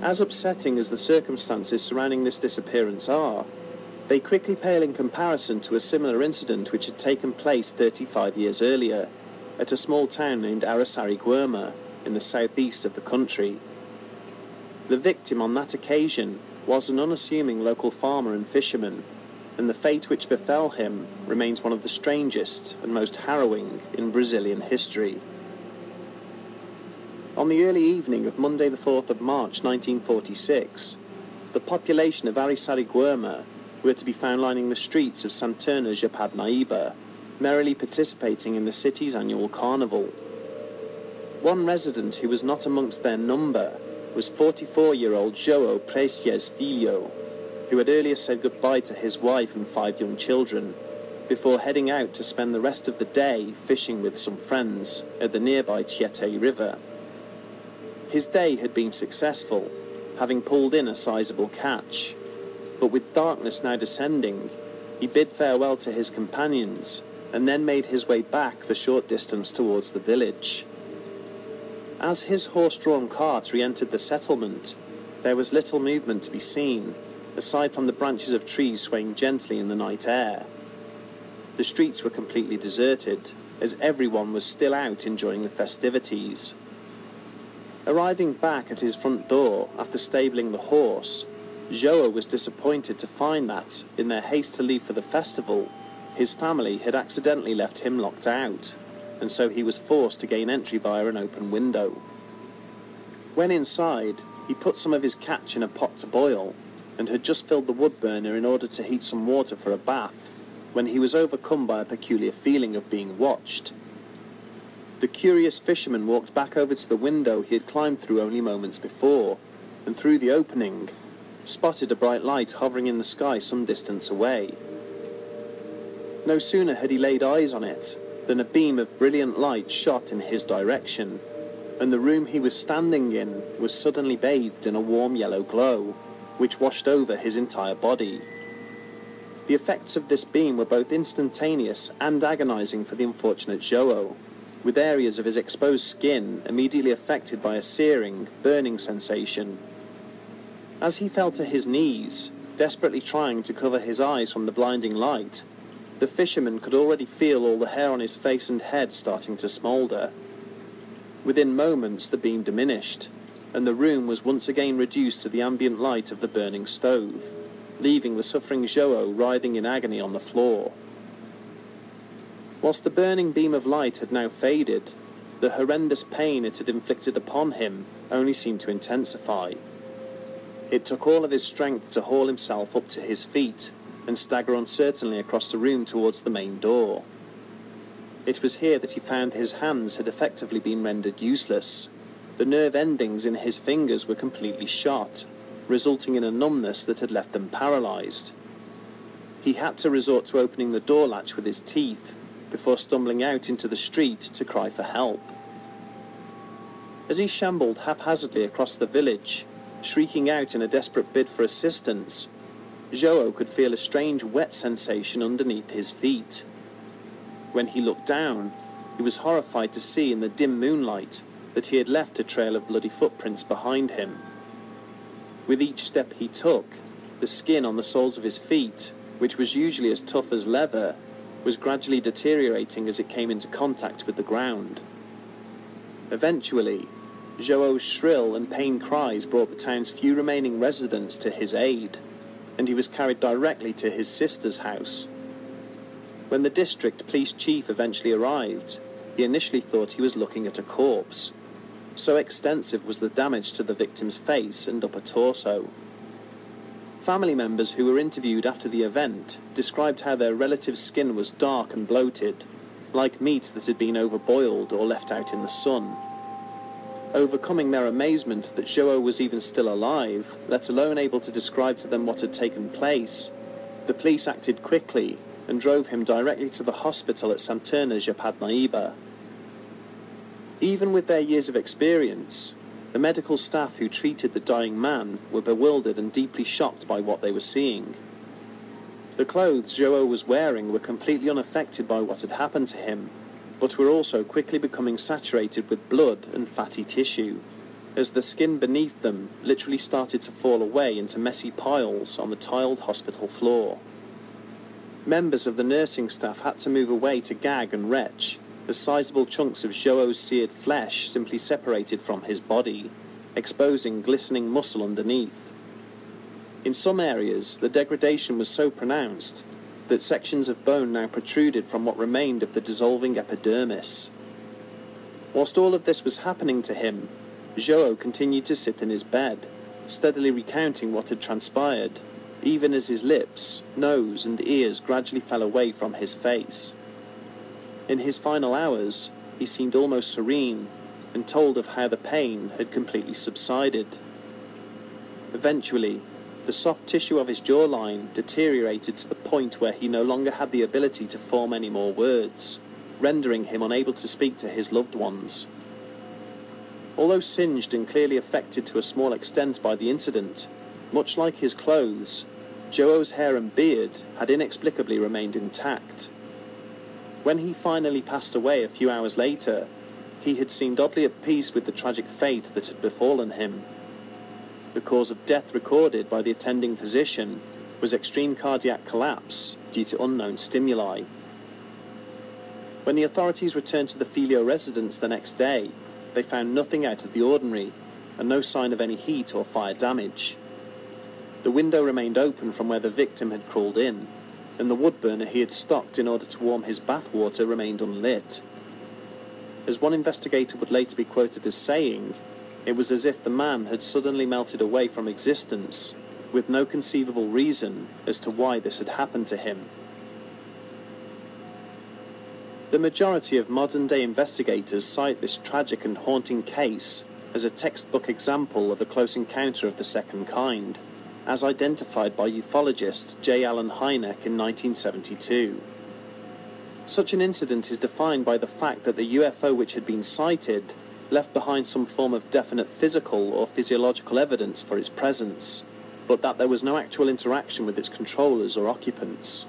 As upsetting as the circumstances surrounding this disappearance are, they quickly pale in comparison to a similar incident which had taken place 35 years earlier at a small town named Araçariguama in the southeast of the country. The victim on that occasion was an unassuming local farmer and fisherman and the fate which befell him remains one of the strangest and most harrowing in Brazilian history. On the early evening of Monday the 4th of March 1946, the population of Araçariguama were to be found lining the streets of Santana de Parnaíba, merrily participating in the city's annual carnival. One resident who was not amongst their number was 44-year-old João Prestes Filho, who had earlier said goodbye to his wife and five young children, before heading out to spend the rest of the day fishing with some friends at the nearby Tietê River. His day had been successful, having pulled in a sizable catch, but with darkness now descending, he bid farewell to his companions and then made his way back the short distance towards the village. As his horse-drawn cart re-entered the settlement, there was little movement to be seen, aside from the branches of trees swaying gently in the night air. The streets were completely deserted, as everyone was still out enjoying the festivities. Arriving back at his front door after stabling the horse, Joa was disappointed to find that, in their haste to leave for the festival, his family had accidentally left him locked out, and so he was forced to gain entry via an open window. When inside, he put some of his catch in a pot to boil and had just filled the wood burner in order to heat some water for a bath when he was overcome by a peculiar feeling of being watched. The curious fisherman walked back over to the window he had climbed through only moments before, and through the opening, spotted a bright light hovering in the sky some distance away. No sooner had he laid eyes on it than a beam of brilliant light shot in his direction, and the room he was standing in was suddenly bathed in a warm yellow glow which washed over his entire body. The effects of this beam were both instantaneous and agonizing for the unfortunate Joao, with areas of his exposed skin immediately affected by a searing, burning sensation. As he fell to his knees, desperately trying to cover his eyes from the blinding light, the fisherman could already feel all the hair on his face and head starting to smoulder. Within moments, the beam diminished, and the room was once again reduced to the ambient light of the burning stove, leaving the suffering Joao writhing in agony on the floor. Whilst the burning beam of light had now faded, the horrendous pain it had inflicted upon him only seemed to intensify. It took all of his strength to haul himself up to his feet and stagger uncertainly across the room towards the main door. It was here that he found his hands had effectively been rendered useless, the nerve endings in his fingers were completely shot, resulting in a numbness that had left them paralyzed. He had to resort to opening the door latch with his teeth, before stumbling out into the street to cry for help. As he shambled haphazardly across the village, shrieking out in a desperate bid for assistance, Joao could feel a strange wet sensation underneath his feet. When he looked down, he was horrified to see in the dim moonlight that he had left a trail of bloody footprints behind him. With each step he took, the skin on the soles of his feet, which was usually as tough as leather, was gradually deteriorating as it came into contact with the ground. Eventually, Joao's shrill and pained cries brought the town's few remaining residents to his aid, and he was carried directly to his sister's house. When the district police chief eventually arrived, he initially thought he was looking at a corpse. So extensive was the damage to the victim's face and upper torso. Family members who were interviewed after the event described how their relative's skin was dark and bloated, like meat that had been overboiled or left out in the sun. Overcoming their amazement that Joao was even still alive, let alone able to describe to them what had taken place, the police acted quickly and drove him directly to the hospital at Santana de Parnaíba. Even with their years of experience, the medical staff who treated the dying man were bewildered and deeply shocked by what they were seeing. The clothes Joao was wearing were completely unaffected by what had happened to him, but were also quickly becoming saturated with blood and fatty tissue, as the skin beneath them literally started to fall away into messy piles on the tiled hospital floor. Members of the nursing staff had to move away to gag and retch, as sizable chunks of Joao's seared flesh simply separated from his body, exposing glistening muscle underneath. In some areas, the degradation was so pronounced that sections of bone now protruded from what remained of the dissolving epidermis. Whilst all of this was happening to him, Joao continued to sit in his bed, steadily recounting what had transpired even as his lips, nose, and ears gradually fell away from his face. In his final hours, he seemed almost serene and told of how the pain had completely subsided. Eventually, the soft tissue of his jawline deteriorated to the point where he no longer had the ability to form any more words, rendering him unable to speak to his loved ones. Although singed and clearly affected to a small extent by the incident, much like his clothes, Joao's hair and beard had inexplicably remained intact. When he finally passed away a few hours later, he had seemed oddly at peace with the tragic fate that had befallen him. The cause of death recorded by the attending physician was extreme cardiac collapse due to unknown stimuli. When the authorities returned to the Filho residence the next day, they found nothing out of the ordinary and no sign of any heat or fire damage. The window remained open from where the victim had crawled in, and the wood burner he had stocked in order to warm his bath water remained unlit. As one investigator would later be quoted as saying, it was as if the man had suddenly melted away from existence, with no conceivable reason as to why this had happened to him. The majority of modern day investigators cite this tragic and haunting case as a textbook example of a close encounter of the second kind as identified by ufologist J. Allen Hynek in 1972. Such an incident is defined by the fact that the UFO which had been sighted left behind some form of definite physical or physiological evidence for its presence, but that there was no actual interaction with its controllers or occupants.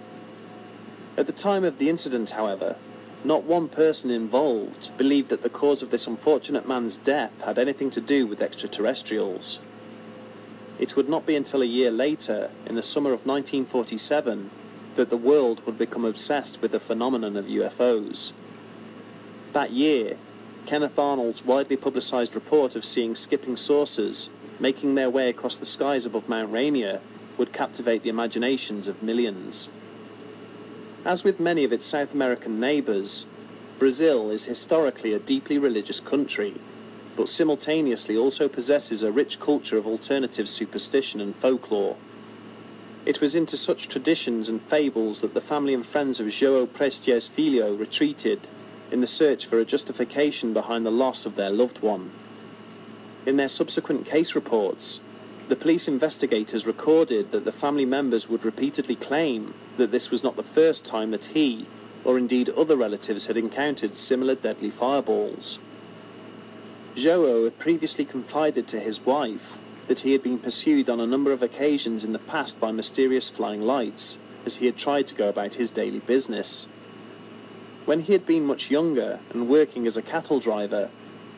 At the time of the incident, however, not one person involved believed that the cause of this unfortunate man's death had anything to do with extraterrestrials. It would not be until a year later, in the summer of 1947, that the world would become obsessed with the phenomenon of UFOs. That year, Kenneth Arnold's widely publicized report of seeing skipping saucers making their way across the skies above Mount Rainier would captivate the imaginations of millions. As with many of its South American neighbors, Brazil is historically a deeply religious country but simultaneously also possesses a rich culture of alternative superstition and folklore. It was into such traditions and fables that the family and friends of João Prestes Filho retreated in the search for a justification behind the loss of their loved one. In their subsequent case reports, the police investigators recorded that the family members would repeatedly claim that this was not the first time that he, or indeed other relatives had encountered similar deadly fireballs. Joao had previously confided to his wife that he had been pursued on a number of occasions in the past by mysterious flying lights as he had tried to go about his daily business. When he had been much younger and working as a cattle driver,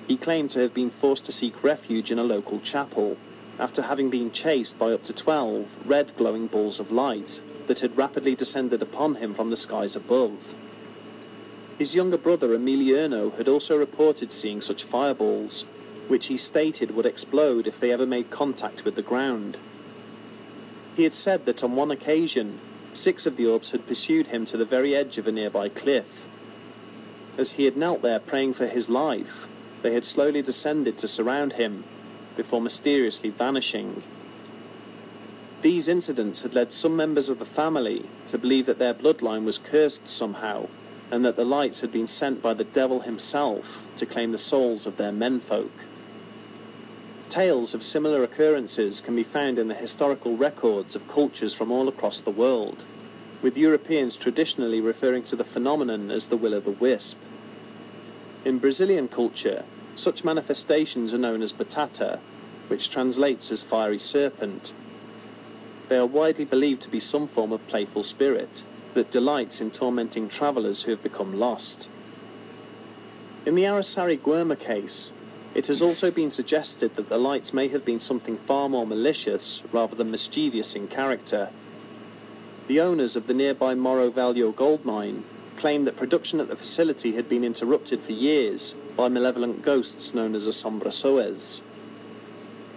he claimed to have been forced to seek refuge in a local chapel after having been chased by up to 12 red glowing balls of light that had rapidly descended upon him from the skies above. His younger brother Emiliano had also reported seeing such fireballs, which he stated would explode if they ever made contact with the ground. He had said that on one occasion, six of the orbs had pursued him to the very edge of a nearby cliff. As he had knelt there praying for his life, they had slowly descended to surround him, before mysteriously vanishing. These incidents had led some members of the family to believe that their bloodline was cursed somehow, and that the lights had been sent by the devil himself to claim the souls of their menfolk. Tales of similar occurrences can be found in the historical records of cultures from all across the world, with Europeans traditionally referring to the phenomenon as the will o' the wisp. In Brazilian culture, such manifestations are known as boitatá, which translates as fiery serpent. They are widely believed to be some form of playful spirit that delights in tormenting travellers who have become lost. In the Araçariguama case, it has also been suggested that the lights may have been something far more malicious rather than mischievous in character. The owners of the nearby Morro Velho gold mine claimed that production at the facility had been interrupted for years by malevolent ghosts known as assombrações.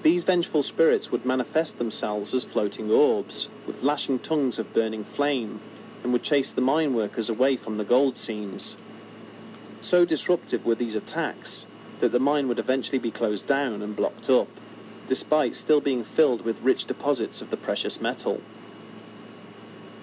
These vengeful spirits would manifest themselves as floating orbs, with lashing tongues of burning flame, and would chase the mine workers away from the gold seams. So disruptive were these attacks that the mine would eventually be closed down and blocked up, despite still being filled with rich deposits of the precious metal.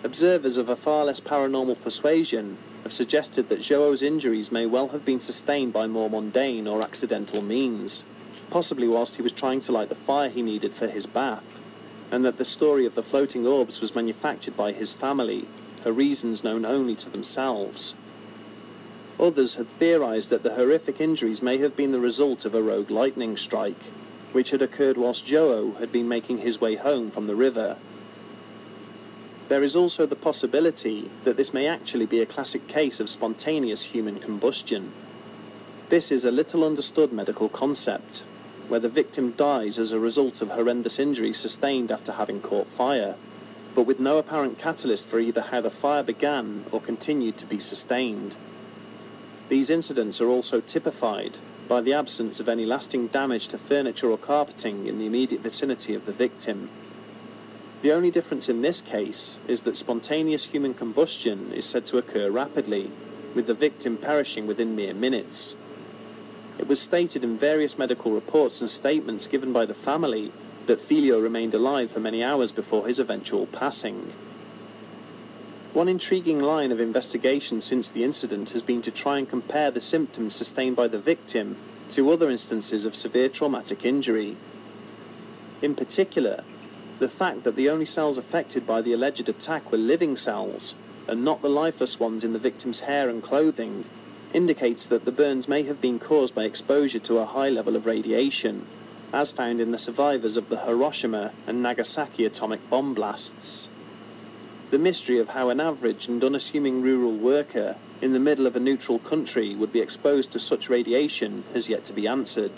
Observers of a far less paranormal persuasion have suggested that Joao's injuries may well have been sustained by more mundane or accidental means, possibly whilst he was trying to light the fire he needed for his bath, and that the story of the floating orbs was manufactured by his family for reasons known only to themselves. Others had theorized that the horrific injuries may have been the result of a rogue lightning strike, which had occurred whilst Joao had been making his way home from the river. There is also the possibility that this may actually be a classic case of spontaneous human combustion. This is a little understood medical concept, where the victim dies as a result of horrendous injuries sustained after having caught fire, but with no apparent catalyst for either how the fire began or continued to be sustained. These incidents are also typified by the absence of any lasting damage to furniture or carpeting in the immediate vicinity of the victim. The only difference in this case is that spontaneous human combustion is said to occur rapidly, with the victim perishing within mere minutes. It was stated in various medical reports and statements given by the family that Filho remained alive for many hours before his eventual passing. One intriguing line of investigation since the incident has been to try and compare the symptoms sustained by the victim to other instances of severe traumatic injury. In particular, the fact that the only cells affected by the alleged attack were living cells, and not the lifeless ones in the victim's hair and clothing, indicates that the burns may have been caused by exposure to a high level of radiation, as found in the survivors of the Hiroshima and Nagasaki atomic bomb blasts. The mystery of how an average and unassuming rural worker in the middle of a neutral country would be exposed to such radiation has yet to be answered.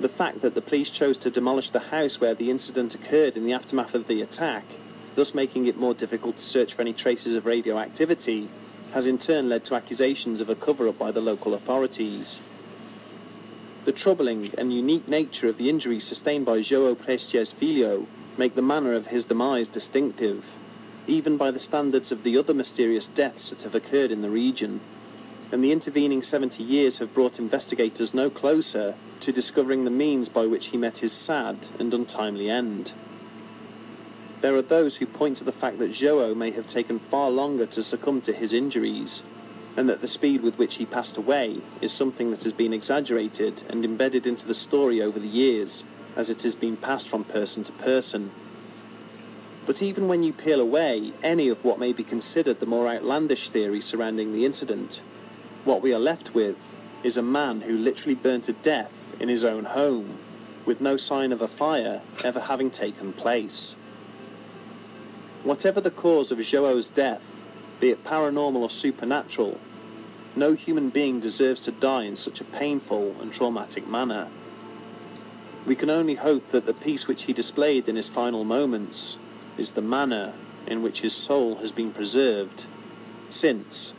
The fact that the police chose to demolish the house where the incident occurred in the aftermath of the attack, thus making it more difficult to search for any traces of radioactivity, has in turn led to accusations of a cover up by the local authorities. The troubling and unique nature of the injuries sustained by João Prestes Filho make the manner of his demise distinctive, even by the standards of the other mysterious deaths that have occurred in the region and the intervening 70 years have brought investigators no closer to discovering the means by which he met his sad and untimely end. There are those who point to the fact that Joao may have taken far longer to succumb to his injuries, and that the speed with which he passed away is something that has been exaggerated and embedded into the story over the years, as it has been passed from person to person. But even when you peel away any of what may be considered the more outlandish theories surrounding the incident, what we are left with is a man who literally burned to death in his own home, with no sign of a fire ever having taken place. Whatever the cause of Joao's death, be it paranormal or supernatural, no human being deserves to die in such a painful and traumatic manner. We can only hope that the peace which he displayed in his final moments is the manner in which his soul has been preserved since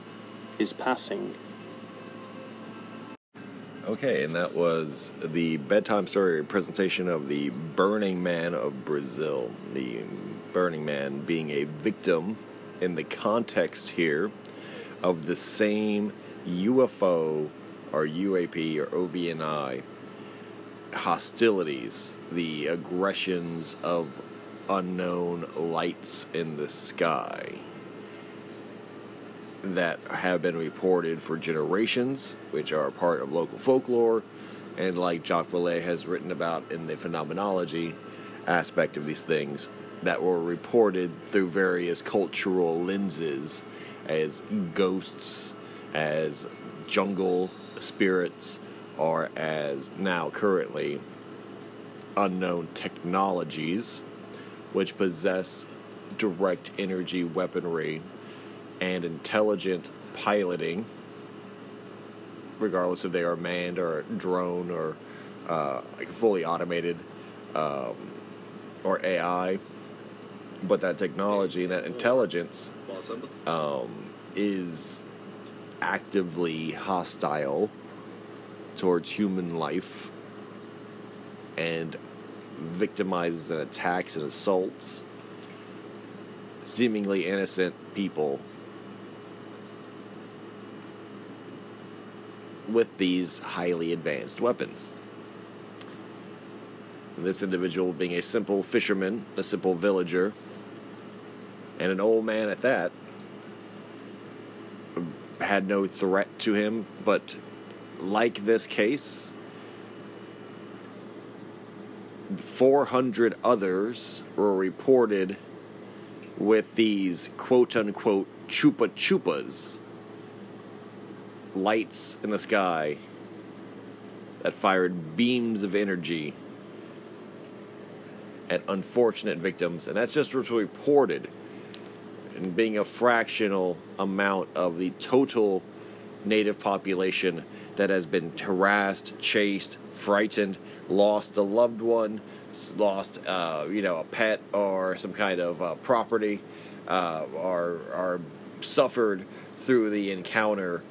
his passing. Okay, and that was the bedtime story presentation of the Burning Man of Brazil. The Burning Man being a victim in the context here of the same UFO or UAP or OVNI hostilities, the aggressions of unknown lights in the sky that have been reported for generations, which are part of local folklore, and like Jacques Vallée has written about in the phenomenology aspect of these things, that were reported through various cultural lenses as ghosts, as jungle spirits, or as now currently unknown technologies which possess direct energy weaponry and intelligent piloting, regardless if they are manned or drone or uh, like fully automated um, or AI. But that technology and that intelligence um, is actively hostile towards human life and victimizes and attacks and assaults seemingly innocent people with these highly advanced weapons. This individual being a simple fisherman, a simple villager, and an old man at that, had no threat to him, but like this case, 400 others were reported with these quote unquote chupa chupas lights in the sky that fired beams of energy at unfortunate victims, and that's just what's reported. And being a fractional amount of the total native population that has been harassed, chased, frightened, lost a loved one, lost uh, you know a pet or some kind of uh, property, uh, or or suffered through the encounter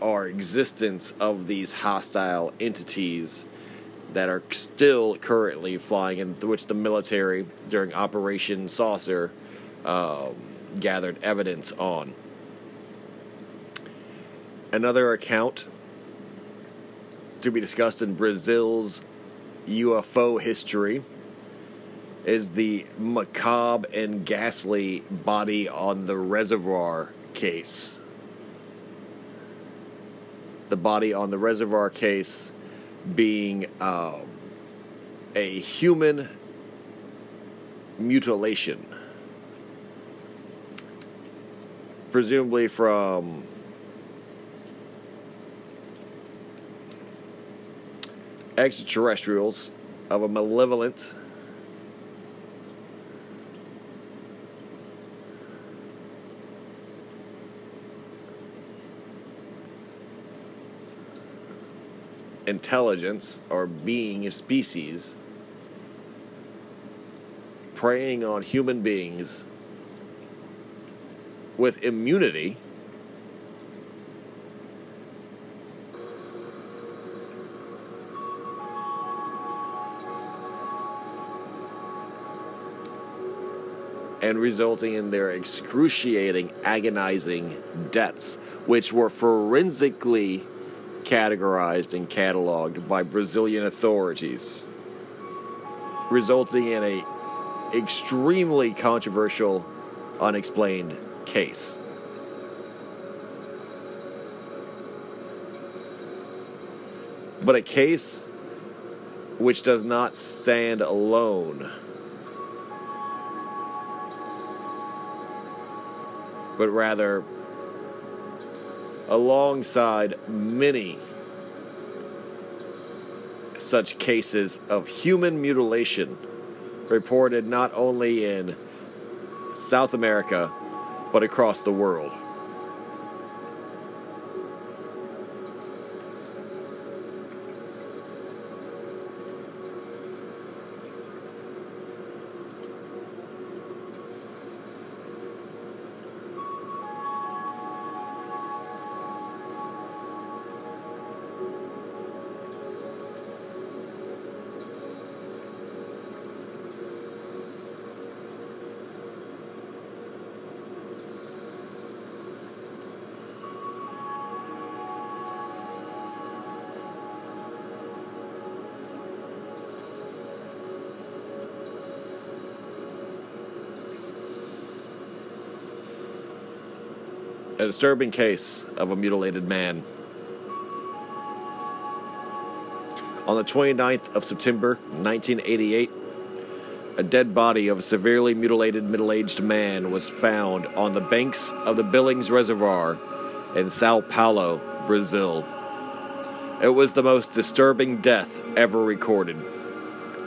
or existence of these hostile entities that are still currently flying, in which the military during Operation Saucer um, gathered evidence on. Another account to be discussed in Brazil's UFO history is the macabre and ghastly body on the reservoir case. The body on the reservoir case being um, a human mutilation, presumably from extraterrestrials of a malevolent intelligence or being a species preying on human beings with immunity. And resulting in their excruciating, agonizing deaths, which were forensically categorized and cataloged by Brazilian authorities, resulting in a extremely controversial, unexplained case. But a case which does not stand alone but rather alongside many such cases of human mutilation reported not only in South America but across the world. A disturbing case of a mutilated man. On the 29th of September 1988, a dead body of a severely mutilated middle aged man was found on the banks of the Billings Reservoir in Sao Paulo, Brazil. It was the most disturbing death ever recorded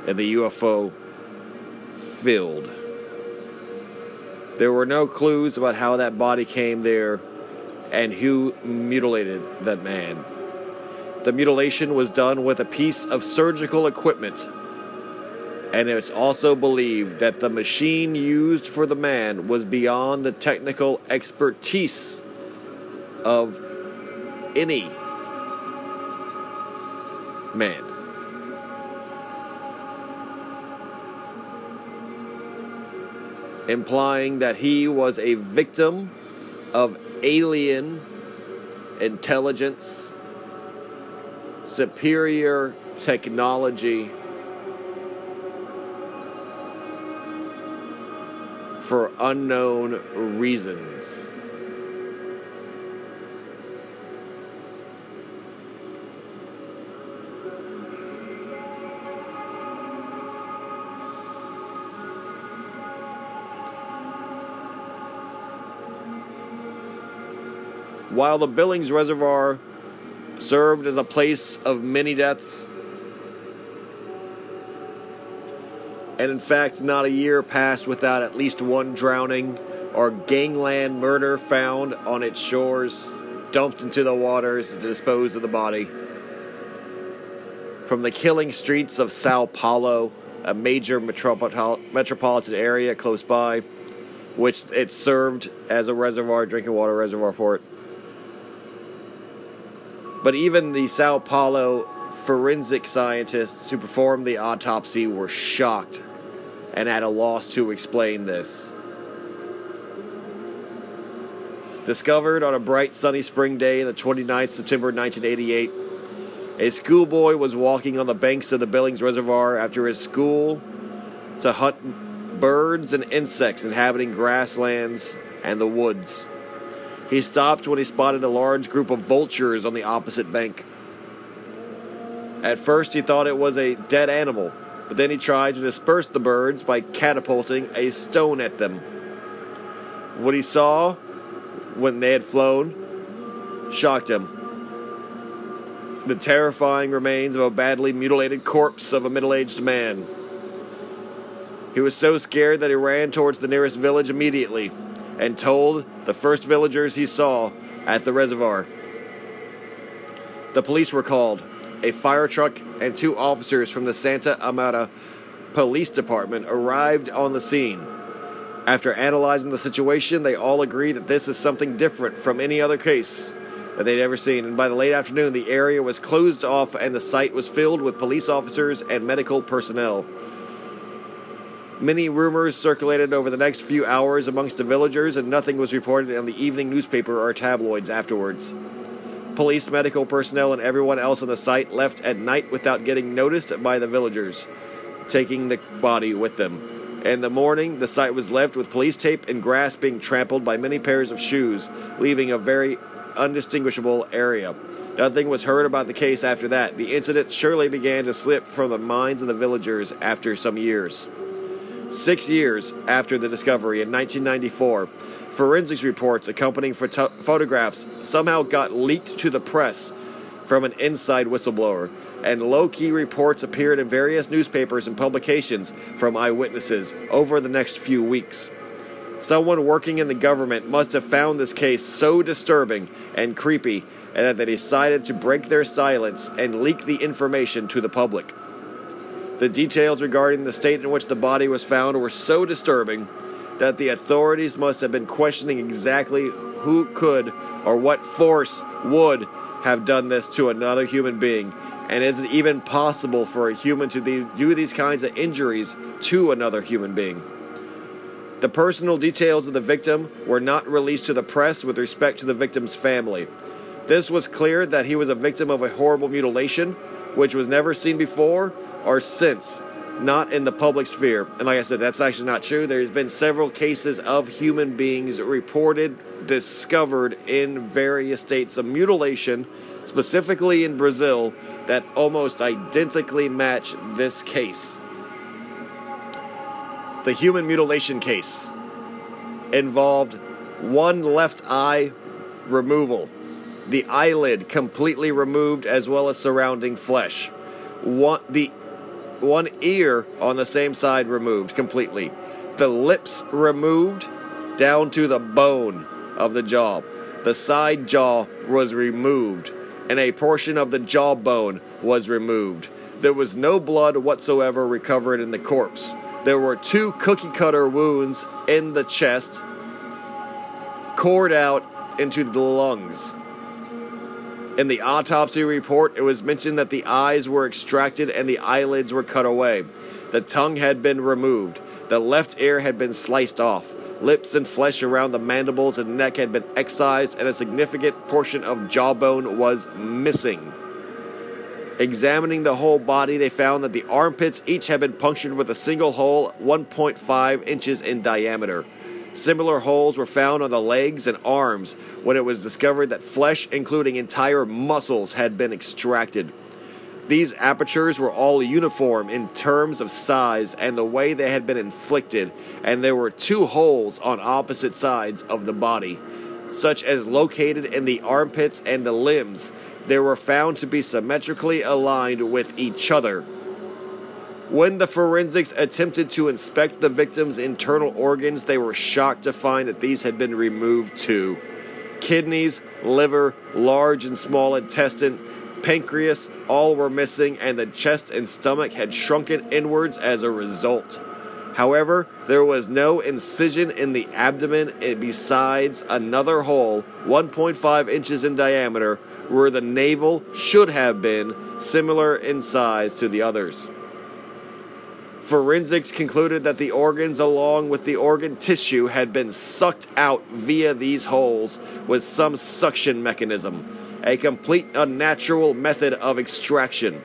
in the UFO field. There were no clues about how that body came there and who mutilated that man. The mutilation was done with a piece of surgical equipment, and it's also believed that the machine used for the man was beyond the technical expertise of any man. Implying that he was a victim of alien intelligence, superior technology for unknown reasons. While the Billings Reservoir served as a place of many deaths, and in fact, not a year passed without at least one drowning or gangland murder found on its shores, dumped into the waters to dispose of the body. From the killing streets of Sao Paulo, a major metropol- metropolitan area close by, which it served as a reservoir, drinking water reservoir for it. But even the Sao Paulo forensic scientists who performed the autopsy were shocked and at a loss to explain this. Discovered on a bright sunny spring day in the 29th September 1988, a schoolboy was walking on the banks of the Billings Reservoir after his school to hunt birds and insects inhabiting grasslands and the woods. He stopped when he spotted a large group of vultures on the opposite bank. At first, he thought it was a dead animal, but then he tried to disperse the birds by catapulting a stone at them. What he saw when they had flown shocked him. The terrifying remains of a badly mutilated corpse of a middle aged man. He was so scared that he ran towards the nearest village immediately and told the first villagers he saw at the reservoir. The police were called. A fire truck and two officers from the Santo Amaro Police Department arrived on the scene. After analyzing the situation, they all agreed that this is something different from any other case that they'd ever seen. And by the late afternoon, the area was closed off and the site was filled with police officers and medical personnel. Many rumors circulated over the next few hours amongst the villagers, and nothing was reported in the evening newspaper or tabloids afterwards. Police, medical personnel, and everyone else on the site left at night without getting noticed by the villagers, taking the body with them. In the morning, the site was left with police tape and grass being trampled by many pairs of shoes, leaving a very undistinguishable area. Nothing was heard about the case after that. The incident surely began to slip from the minds of the villagers after some years. Six years after the discovery, in 1994, Forensics reports accompanying photo- photographs somehow got leaked to the press from an inside whistleblower, and low key reports appeared in various newspapers and publications from eyewitnesses over the next few weeks. Someone working in the government must have found this case so disturbing and creepy and that they decided to break their silence and leak the information to the public. The details regarding the state in which the body was found were so disturbing that the authorities must have been questioning exactly who could or what force would have done this to another human being. And is it even possible for a human to do these kinds of injuries to another human being? The personal details of the victim were not released to the press with respect to the victim's family. This was clear that he was a victim of a horrible mutilation, which was never seen before or since, not in the public sphere. And like I said, that's actually not true. There's been several cases of human beings reported, discovered in various states of mutilation, specifically in Brazil, that almost identically match this case. The human mutilation case involved one left eye removal, the eyelid completely removed, as well as surrounding flesh. One, the one ear on the same side removed completely, the lips removed down to the bone of the jaw. The side jaw was removed, and a portion of the jawbone was removed. There was no blood whatsoever recovered in the corpse. There were two cookie cutter wounds in the chest, cored out into the lungs. In the autopsy report, it was mentioned that the eyes were extracted and the eyelids were cut away. The tongue had been removed. The left ear had been sliced off. Lips and flesh around the mandibles and neck had been excised, and a significant portion of jawbone was missing. Examining the whole body, they found that the armpits each had been punctured with a single hole 1.5 inches in diameter. Similar holes were found on the legs and arms when it was discovered that flesh, including entire muscles, had been extracted. These apertures were all uniform in terms of size and the way they had been inflicted, and there were two holes on opposite sides of the body, such as located in the armpits and the limbs, they were found to be symmetrically aligned with each other. When the forensics attempted to inspect the victim's internal organs, they were shocked to find that these had been removed too. Kidneys, liver, large and small intestine, pancreas, all were missing, and the chest and stomach had shrunken inwards as a result. However, there was no incision in the abdomen eh, besides another hole 1.5 inches in diameter where the navel should have been, similar in size to the others. Forensics concluded that the organs, along with the organ tissue, had been sucked out via these holes with some suction mechanism, a complete unnatural method of extraction.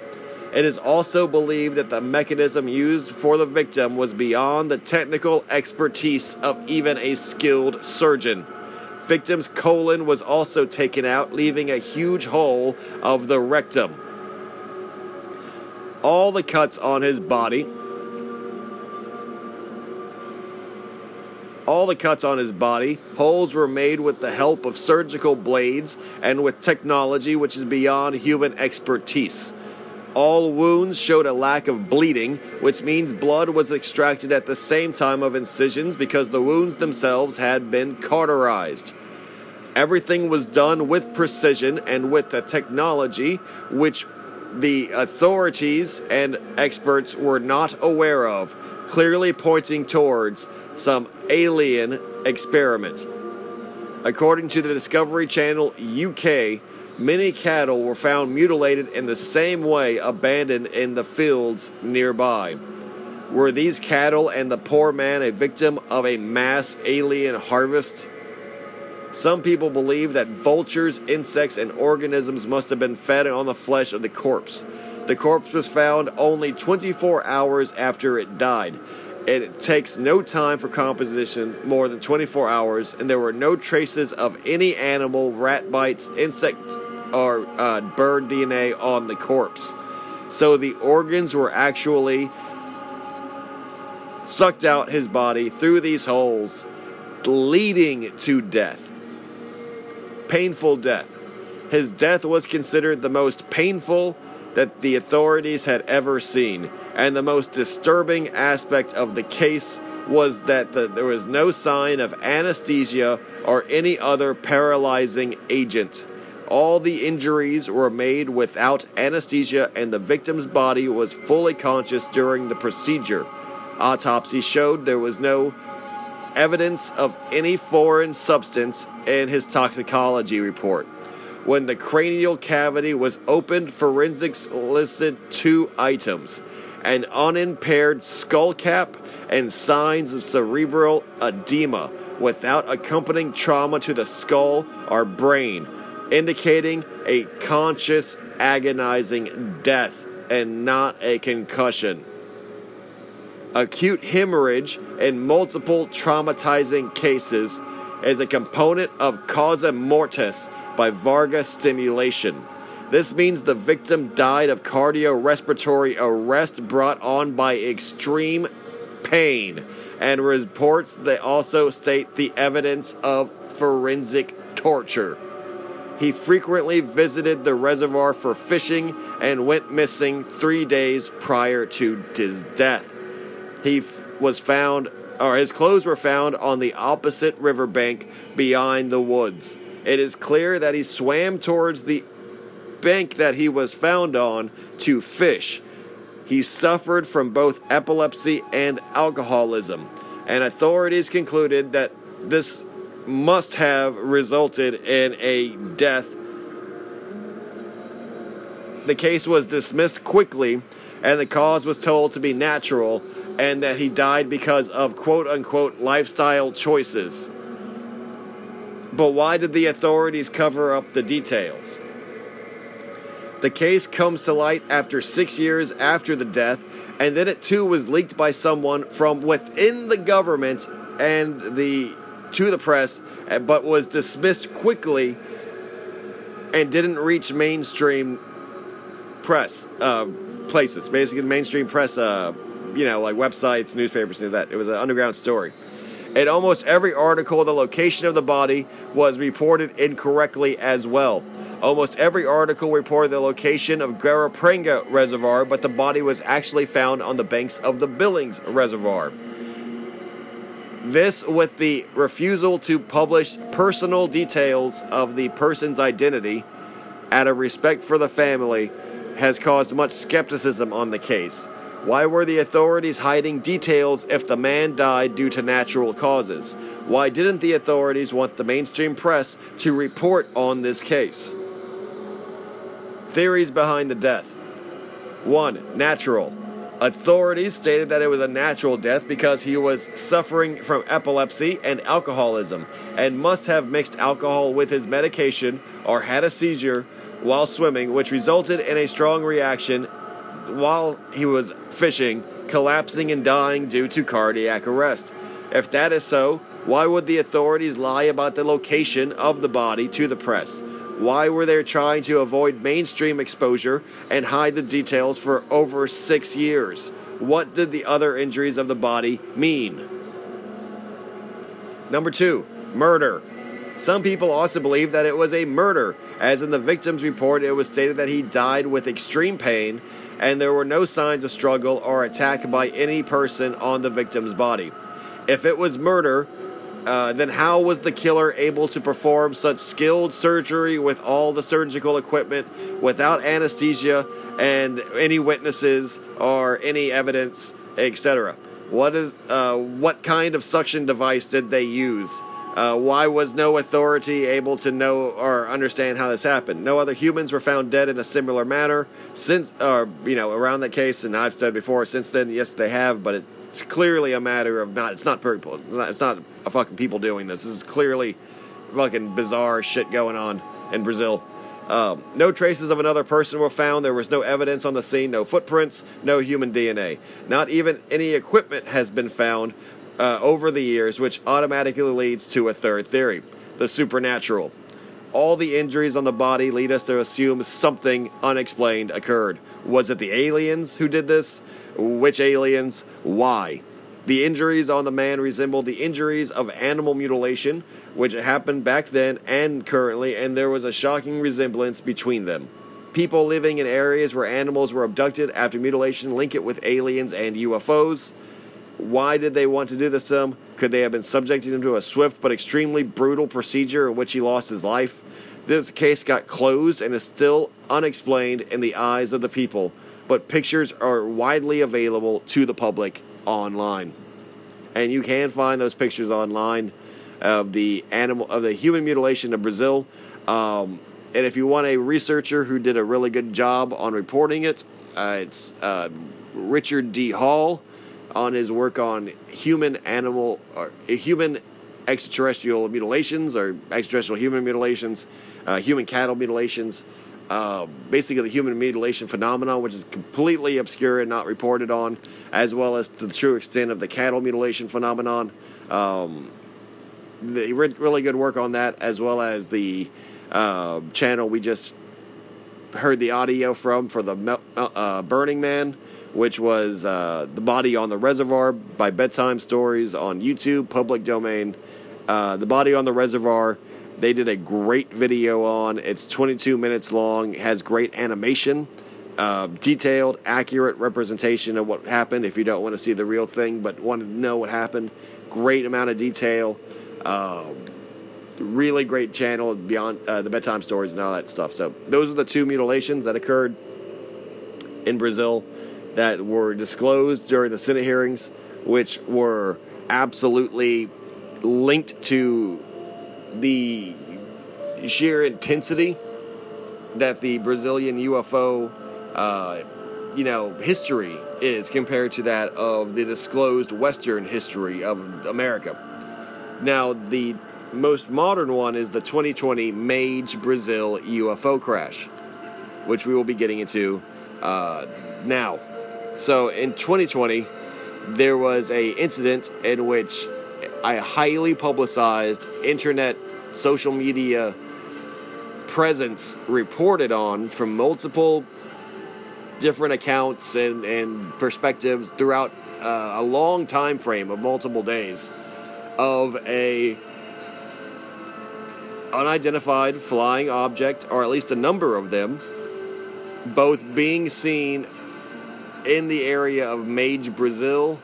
It is also believed that the mechanism used for the victim was beyond the technical expertise of even a skilled surgeon. Victim's colon was also taken out, leaving a huge hole of the rectum. All the cuts on his body, all the cuts on his body, holes were made with the help of surgical blades and with technology which is beyond human expertise. All wounds showed a lack of bleeding, which means blood was extracted at the same time of incisions because the wounds themselves had been cauterized. Everything was done with precision and with the technology which the authorities and experts were not aware of, clearly pointing towards some alien experiments. According to the Discovery Channel UK, Many cattle were found mutilated in the same way abandoned in the fields nearby. Were these cattle and the poor man a victim of a mass alien harvest? Some people believe that vultures, insects, and organisms must have been fed on the flesh of the corpse. The corpse was found only 24 hours after it died. It takes no time for composition, more than 24 hours, and there were no traces of any animal, rat bites, insect, or uh, bird DNA on the corpse. So the organs were actually sucked out his body through these holes leading to death. Painful death. His death was considered the most painful that the authorities had ever seen, and the most disturbing aspect of the case was that the, there was no sign of anesthesia or any other paralyzing agent. All the injuries were made without anesthesia, and the victim's body was fully conscious during the procedure. Autopsy showed there was no evidence of any foreign substance in his toxicology report. When the cranial cavity was opened, forensics listed two items an unimpaired skull cap and signs of cerebral edema without accompanying trauma to the skull or brain, indicating a conscious, agonizing death and not a concussion. Acute hemorrhage in multiple traumatizing cases is a component of causa mortis by vagal stimulation. This means the victim died of cardiorespiratory arrest brought on by extreme pain, and reports that also state the evidence of forensic torture. He frequently visited the reservoir for fishing and went missing three days prior to his death. He f- was found, or his clothes were found on the opposite riverbank behind the woods. It is clear that he swam towards the bank that he was found on to fish. He suffered from both epilepsy and alcoholism, and authorities concluded that this must have resulted in a death. The case was dismissed quickly, and the cause was told to be natural, and that he died because of quote unquote lifestyle choices. But why did the authorities cover up the details? The case comes to light after six years after the death, and then it too was leaked by someone from within the government and the to the press, eh, but was dismissed quickly and didn't reach mainstream press uh, places. Basically, mainstream press, uh, you know, like websites, newspapers, things like that. It was an underground story. In almost every article, the location of the body was reported incorrectly as well. Almost every article reported the location of Guarapiranga Reservoir, but the body was actually found on the banks of the Billings Reservoir. This, with the refusal to publish personal details of the person's identity out of respect for the family, has caused much skepticism on the case. Why were the authorities hiding details if the man died due to natural causes? Why didn't the authorities want the mainstream press to report on this case? Theories behind the death. 1. Natural. Authorities stated that it was a natural death because he was suffering from epilepsy and alcoholism and must have mixed alcohol with his medication or had a seizure while swimming, which resulted in a strong reaction while he was fishing, collapsing and dying due to cardiac arrest. If that is so, why would the authorities lie about the location of the body to the press? Why were they trying to avoid mainstream exposure and hide the details for over six years? What did the other injuries of the body mean? Number two, murder. Some people also believe that it was a murder, as in the victim's report, it was stated that he died with extreme pain and there were no signs of struggle or attack by any person on the victim's body. If it was murder, uh, then how was the killer able to perform such skilled surgery with all the surgical equipment without anesthesia and any witnesses or any evidence, etc.? What is uh, what kind of suction device did they use? Uh, why was no authority able to know or understand how this happened? No other humans were found dead in a similar manner since, or you know, around that case. And I've said before, since then, yes, they have, but it's clearly a matter of not. It's not people. It's not, it's not a fucking people doing this. This is clearly fucking bizarre shit going on in Brazil. Um, no traces of another person were found. There was no evidence on the scene, no footprints, no human DNA. Not even any equipment has been found uh, over the years, which automatically leads to a third theory the supernatural. All the injuries on the body lead us to assume something unexplained occurred. Was it the aliens who did this? Which aliens? Why? The injuries on the man resembled the injuries of animal mutilation, which happened back then and currently, and there was a shocking resemblance between them. People living in areas where animals were abducted after mutilation link it with aliens and UFOs. Why did they want to do this to him? Could they have been subjecting him to a swift but extremely brutal procedure in which he lost his life? This case got closed and is still unexplained in the eyes of the people, but pictures are widely available to the public online. And you can find those pictures online of the animal of the human mutilation of Brazil. Um, and if you want a researcher who did a really good job on reporting it, uh, it's uh, Richard D. Hall on his work on human animal or uh, human extraterrestrial mutilations or extraterrestrial human mutilations, uh, human cattle mutilations. Uh, basically, the human mutilation phenomenon, which is completely obscure and not reported on, as well as the true extent of the cattle mutilation phenomenon. Um, the, really good work on that, as well as the uh, channel we just heard the audio from for the uh, Burning Man, which was uh, The Body on the Reservoir by Bedtime Stories on YouTube, public domain. Uh, the Body on the Reservoir, they did a great video on. It's 22 minutes long, has great animation, uh, detailed, accurate representation of what happened if you don't want to see the real thing but want to know what happened. Great amount of detail. Um, really great channel beyond uh, the bedtime stories and all that stuff. So those are the two mutilations that occurred in Brazil that were disclosed during the Senate hearings, which were absolutely linked to the sheer intensity that the Brazilian UFO, uh, you know, history is compared to that of the disclosed Western history of America. Now, the most modern one is the 2020 Magé Brazil UFO crash, which we will be getting into uh, now. So in 2020, there was a incident in which a highly publicized internet social media presence reported on from multiple different accounts and, and perspectives throughout uh, a long time frame of multiple days of a unidentified flying object, or at least a number of them, both being seen in the area of Magé, Brazil,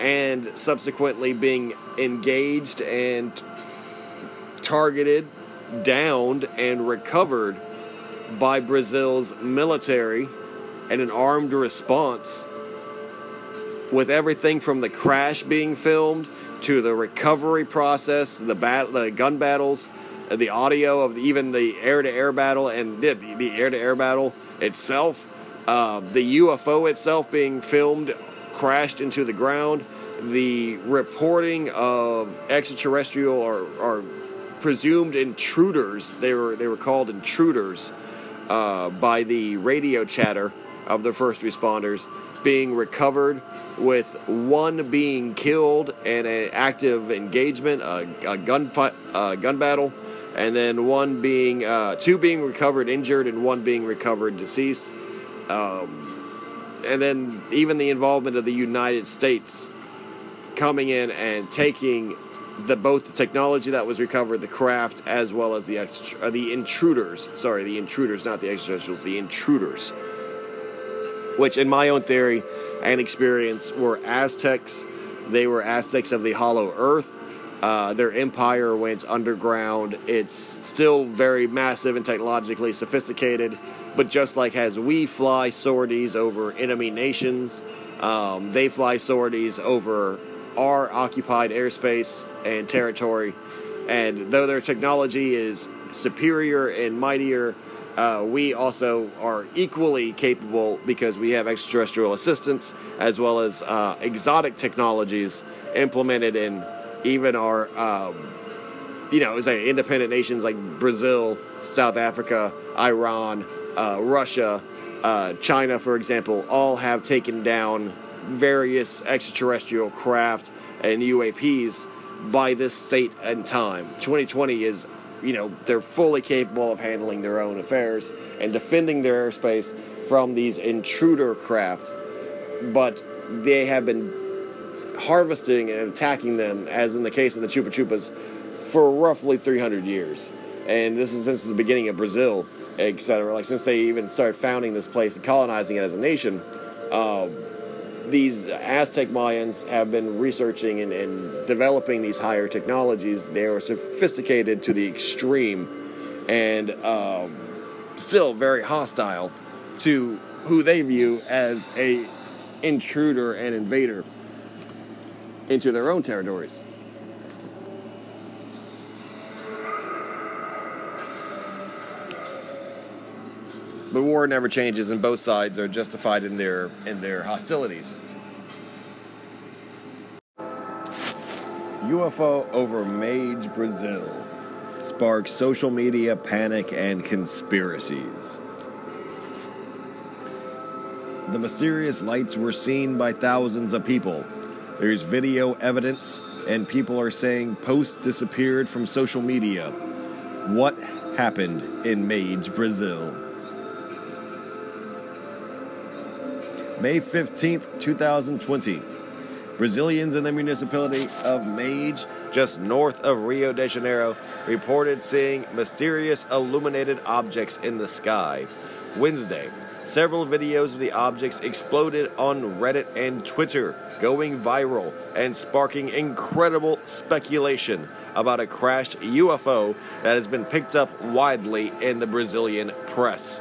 and subsequently being engaged and targeted, downed, and recovered by Brazil's military and an armed response with everything from the crash being filmed to the recovery process, the bat- the gun battles, the audio of even the air-to-air battle and the, the air-to-air battle itself, uh, the UFO itself being filmed crashed into the ground, the reporting of extraterrestrial or, or presumed intruders they were they were called intruders uh, by the radio chatter of the first responders being recovered with one being killed in an active engagement, a, a gun a gun battle, and then one being uh, two being recovered injured and one being recovered deceased. Um, and then even the involvement of the United States coming in and taking the both the technology that was recovered, the craft, as well as the extra, uh, the intruders. Sorry, the intruders, not the extraterrestrials, the intruders. Which, in my own theory and experience, were Aztecs. They were Aztecs of the Hollow Earth uh, their empire went underground. It's still very massive and technologically sophisticated, but just like as we fly sorties over enemy nations, um, they fly sorties over our occupied airspace and territory. And though their technology is superior and mightier, uh, we also are equally capable because we have extraterrestrial assistance as well as uh, exotic technologies implemented in even our, um, you know, say independent nations like Brazil, South Africa, Iran, uh, Russia, uh, China, for example, all have taken down various extraterrestrial craft and UAPs by this state and time. 2020 is, you know, they're fully capable of handling their own affairs and defending their airspace from these intruder craft, but they have been harvesting and attacking them, as in the case of the Chupa Chupas, for roughly 300 years. And this is since the beginning of Brazil, etc. Like since they even started founding this place and colonizing it as a nation. Um, these Aztec Mayans have been researching and, and, developing these higher technologies. They are sophisticated to the extreme and um, still very hostile to who they view as a intruder and invader into their own territories. But war never changes, and both sides are justified in their in their hostilities. UFO over Magé Brazil sparks social media panic and conspiracies. The mysterious lights were seen by thousands of people. There's video evidence, and people are saying posts disappeared from social media. What happened in Magé, Brazil? May 15th, 2020. Brazilians in the municipality of Magé, just north of Rio de Janeiro, reported seeing mysterious illuminated objects in the sky. Wednesday, several videos of the objects exploded on Reddit and Twitter, going viral and sparking incredible speculation about a crashed UFO that has been picked up widely in the Brazilian press.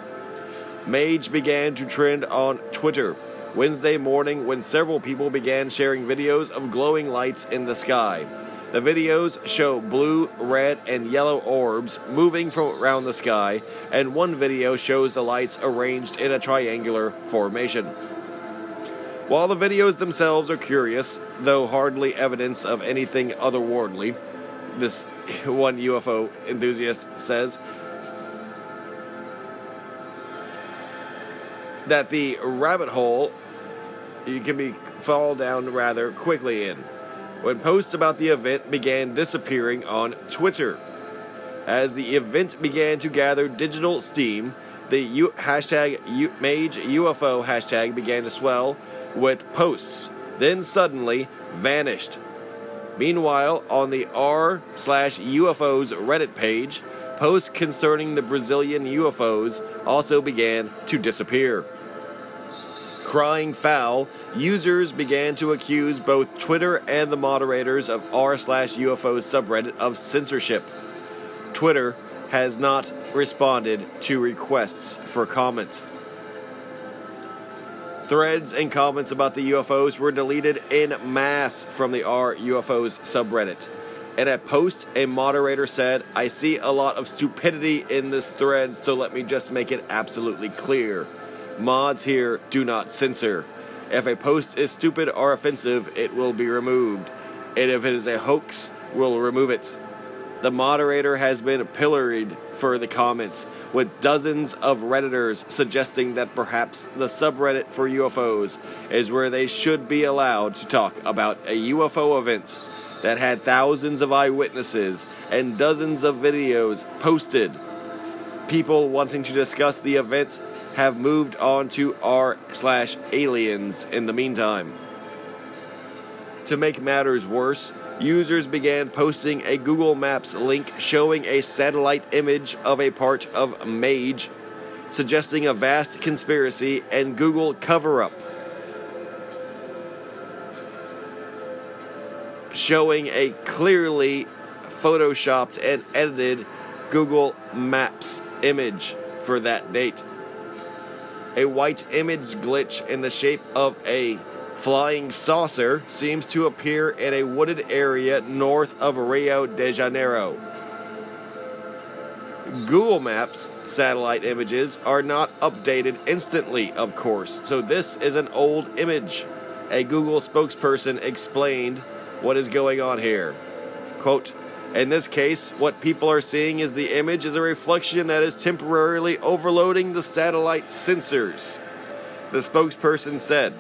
Magé began to trend on Twitter Wednesday morning when several people began sharing videos of glowing lights in the sky. The videos show blue, red, and yellow orbs moving from around the sky, and one video shows the lights arranged in a triangular formation. While the videos themselves are curious, though hardly evidence of anything otherworldly, this <laughs> one UFO enthusiast says, that the rabbit hole you can be fall down rather quickly in. When posts about the event began disappearing on Twitter. As the event began to gather digital steam, the U- hashtag U- Magé UFO hashtag began to swell with posts, then suddenly vanished. Meanwhile, on the r slash UFOs Reddit page, posts concerning the Brazilian UFOs also began to disappear. Crying foul, users began to accuse both Twitter and the moderators of r slash UFO subreddit of censorship. Twitter has not responded to requests for comments. Threads and comments about the UFOs were deleted in mass from the R UFOs subreddit. In a post, a moderator said, I see a lot of stupidity in this thread, so let me just make it absolutely clear. Mods here do not censor. If a post is stupid or offensive, it will be removed. And if it is a hoax, we'll remove it. The moderator has been pilloried for the comments, with dozens of Redditors suggesting that perhaps the subreddit for UFOs is where they should be allowed to talk about a UFO event that had thousands of eyewitnesses and dozens of videos posted. People wanting to discuss the event have moved on to r slash aliens in the meantime. To make matters worse, users began posting a Google Maps link showing a satellite image of a part of Magé, suggesting a vast conspiracy and Google cover up. Showing a clearly photoshopped and edited Google Maps image for that date a white image glitch in the shape of a flying saucer seems to appear in a wooded area north of Rio de Janeiro. Google Maps satellite images are not updated instantly, of course, so this is an old image. A Google spokesperson explained what is going on here. Quote, in this case, what people are seeing is the image is a reflection that is temporarily overloading the satellite sensors. The spokesperson said,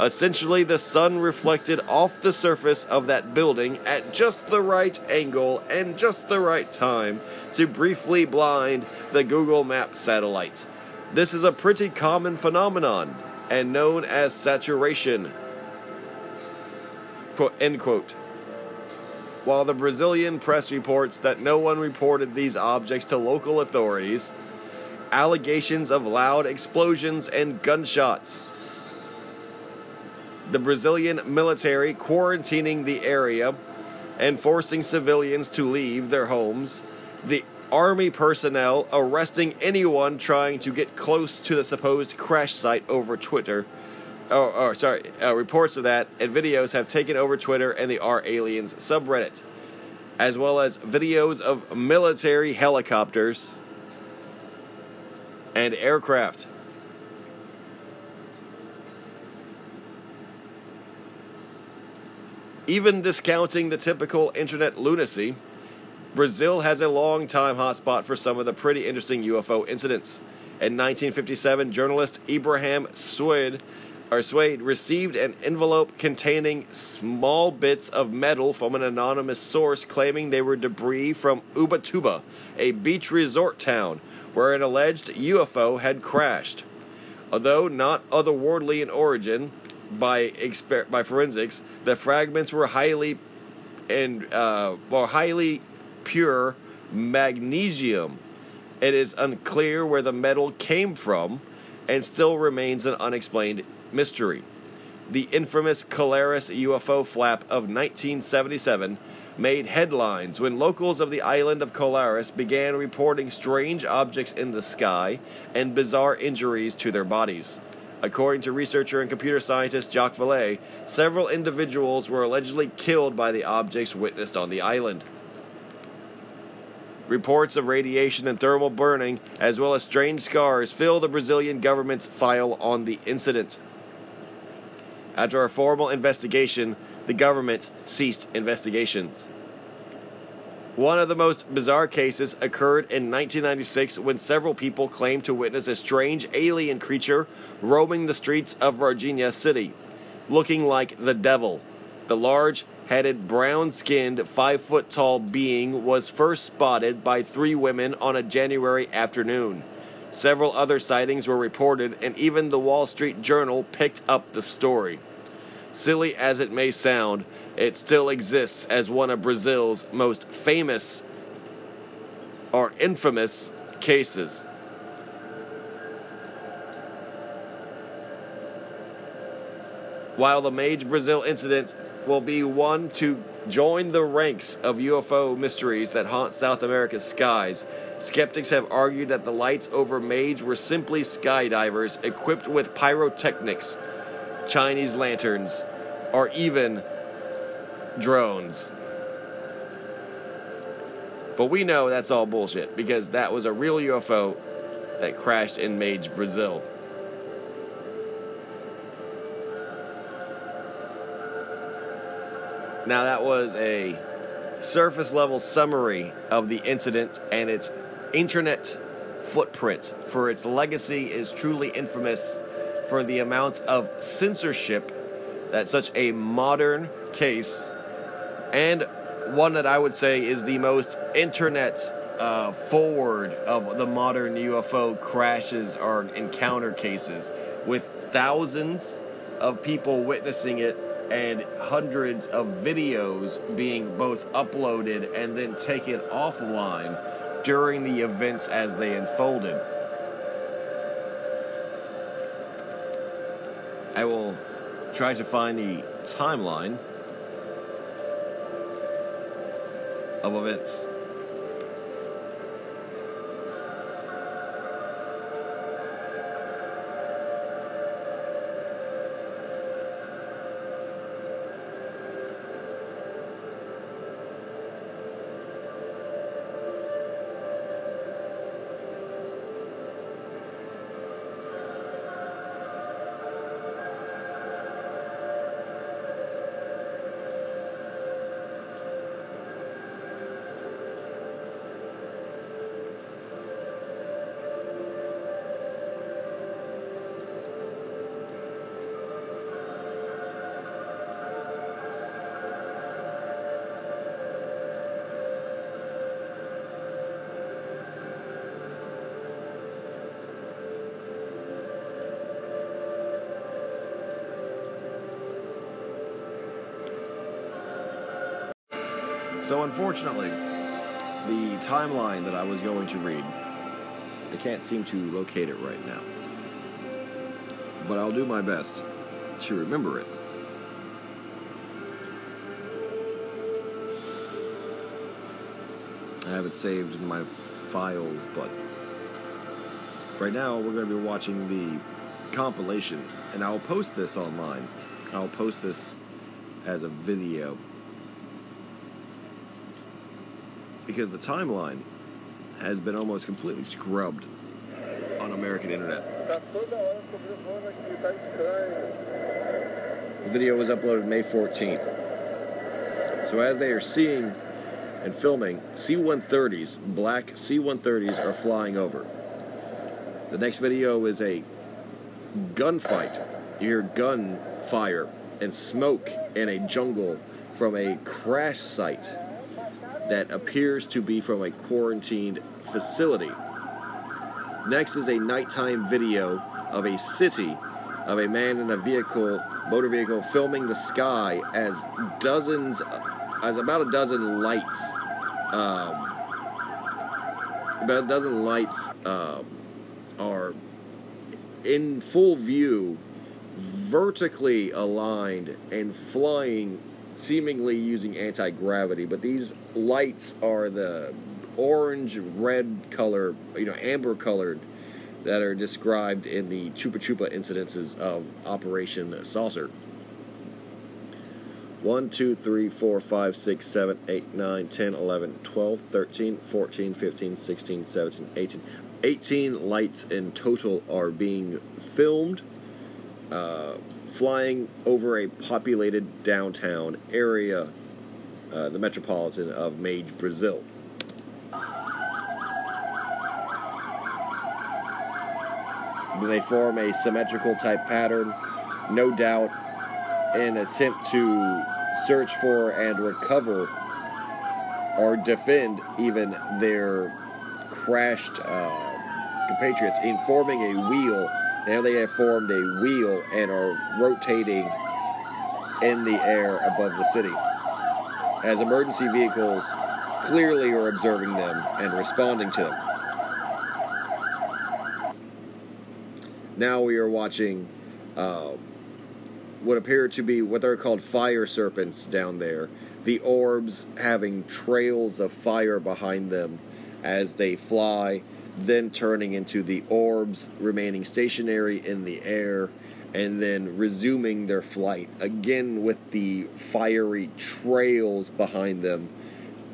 Essentially, the sun reflected off the surface of that building at just the right angle and just the right time to briefly blind the Google Maps satellite. This is a pretty common phenomenon and known as saturation Quote, end quote. While the Brazilian press reports that no one reported these objects to local authorities, allegations of loud explosions and gunshots. The Brazilian military quarantining the area and forcing civilians to leave their homes. The army personnel arresting anyone trying to get close to the supposed crash site over Twitter. Oh, oh sorry. Uh, reports of that and videos have taken over Twitter and the R Aliens subreddit, as well as videos of military helicopters and aircraft. Even discounting the typical internet lunacy, Brazil has a long time hotspot for some of the pretty interesting UFO incidents. In 1957, journalist Ibrahim Sued, or Sued received an envelope containing small bits of metal from an anonymous source claiming they were debris from Ubatuba, a beach resort town where an alleged UFO had crashed. Although not otherworldly in origin by exper- by forensics, the fragments were highly and uh, well, highly pure magnesium. It is unclear where the metal came from and still remains an unexplained mystery. The infamous Colares UFO flap of 1977 made headlines when locals of the island of Colares began reporting strange objects in the sky and bizarre injuries to their bodies. According to researcher and computer scientist Jacques Vallée, several individuals were allegedly killed by the objects witnessed on the island. Reports of radiation and thermal burning, as well as strange scars, fill the Brazilian government's file on the incident. After a formal investigation, the government ceased investigations. One of the most bizarre cases occurred in 1996 when several people claimed to witness a strange alien creature roaming the streets of Varginha City, looking like the devil. The large headed, brown skinned, five foot tall being was first spotted by three women on a January afternoon. Several other sightings were reported, and even the Wall Street Journal picked up the story. Silly as it may sound, it still exists as one of Brazil's most famous or infamous cases. While the Magé Brazil incident will be one to join the ranks of UFO mysteries that haunt South America's skies, skeptics have argued that the lights over Magé were simply skydivers equipped with pyrotechnics, Chinese lanterns, or even drones. But we know that's all bullshit because that was a real UFO that crashed in Magé, Brazil. Now, that was a surface level summary of the incident and its internet footprint, for its legacy is truly infamous for the amount of censorship that such a modern case and one that I would say is the most internet uh, forward of the modern UFO crashes or encounter cases, with thousands of people witnessing it and hundreds of videos being both uploaded and then taken offline during the events as they unfolded. I will try to find the timeline of events. So, unfortunately, the timeline that I was going to read, I can't seem to locate it right now. But I'll do my best to remember it. I have it saved in my files, but right now we're going to be watching the compilation, and I'll post this online. I'll post this as a video because the timeline has been almost completely scrubbed on American internet. The video was uploaded May 14th. So as they are seeing and filming, C-130s, black C-130s are flying over. The next video is a gunfight. You hear gunfire and smoke in a jungle from a crash site that appears to be from a quarantined facility. Next is a nighttime video of a city of a man in a vehicle, motor vehicle, filming the sky as dozens, as about a dozen lights, um, about a dozen lights um, are in full view, vertically aligned and flying seemingly using anti gravity, but these lights are the orange red color, you know, amber colored that are described in the Chupa Chupa incidences of Operation Saucer. 1, 2, 3, 4, 5, 6, 7, 8, 9, 10, 11, 12, 13, 14, 15, 16, 17, 18. 18 lights in total are being filmed. Uh, flying over a populated downtown area, uh, the metropolitan of Magé, Brazil. They form a symmetrical type pattern, no doubt, in attempt to search for and recover or defend even their crashed uh, compatriots in forming a wheel now they have formed a wheel and are rotating in the air above the city. As emergency vehicles clearly are observing them and responding to them. Now we are watching uh, what appear to be what they're called fire serpents down there. The orbs having trails of fire behind them as they fly then turning into the orbs remaining stationary in the air and then resuming their flight again with the fiery trails behind them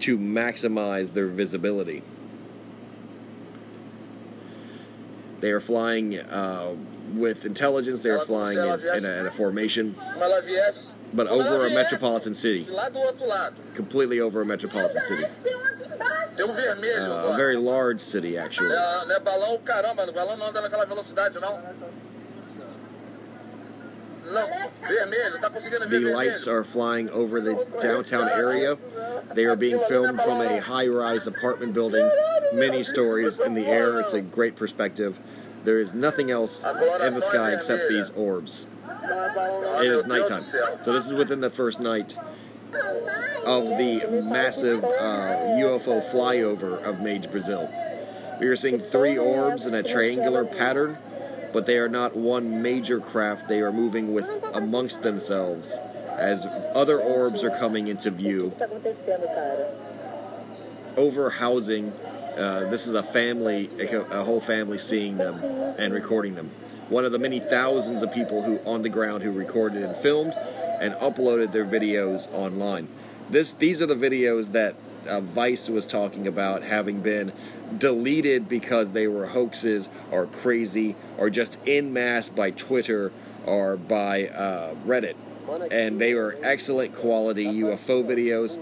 to maximize their visibility. They are flying uh, with intelligence, they are flying in, in, a, in a formation, but over a metropolitan city. Completely over a metropolitan city. Tem um vermelho. Uh, a very large city, actually. Não é, balão, caramba, balão não anda naquela velocidade, não. The lights are flying over the downtown area. They are being filmed from a high rise apartment building, many stories in the air. It's a great perspective. There is nothing else in the sky except these orbs. It is nighttime. So, this is within the first night of the massive uh, UFO flyover of Magé, Brazil. We are seeing three orbs in a triangular pattern, but they are not one major craft. They are moving with amongst themselves as other orbs are coming into view. Over housing, uh, this is a family, a whole family seeing them and recording them. One of the many thousands of people who on the ground who recorded and filmed and uploaded their videos online. This these are the videos that uh, Vice was talking about having been deleted because they were hoaxes or crazy or just in mass by Twitter or by uh, Reddit. And they were excellent quality UFO videos,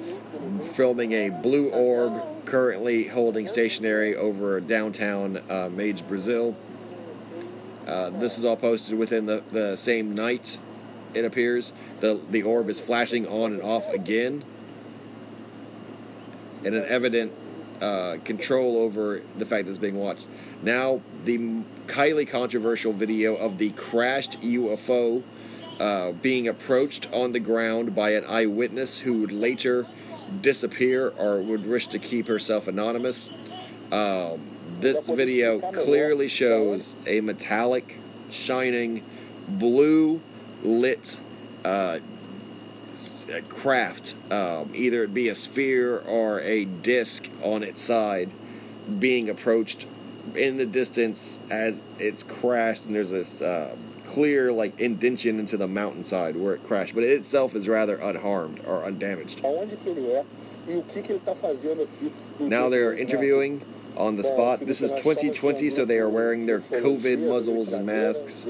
filming a blue orb currently holding stationary over downtown uh, Magé, Brazil. Uh, this is all posted within the, the same night it appears. The, the orb is flashing on and off again. And an evident uh, control over the fact that it's being watched. Now, the highly controversial video of the crashed UFO uh, being approached on the ground by an eyewitness who would later disappear or would wish to keep herself anonymous. Um, this video clearly shows a metallic, shining, blue lit uh, craft, um, either it be a sphere or a disc on its side, being approached in the distance as it's crashed, and there's this uh, clear like indention into the mountainside where it crashed, but it itself is rather unharmed or undamaged. Aonde que ele é o que que ele está fazendo aqui. no Now they're interviewing on the spot. This is 2020, so they are wearing their COVID muzzles and masks.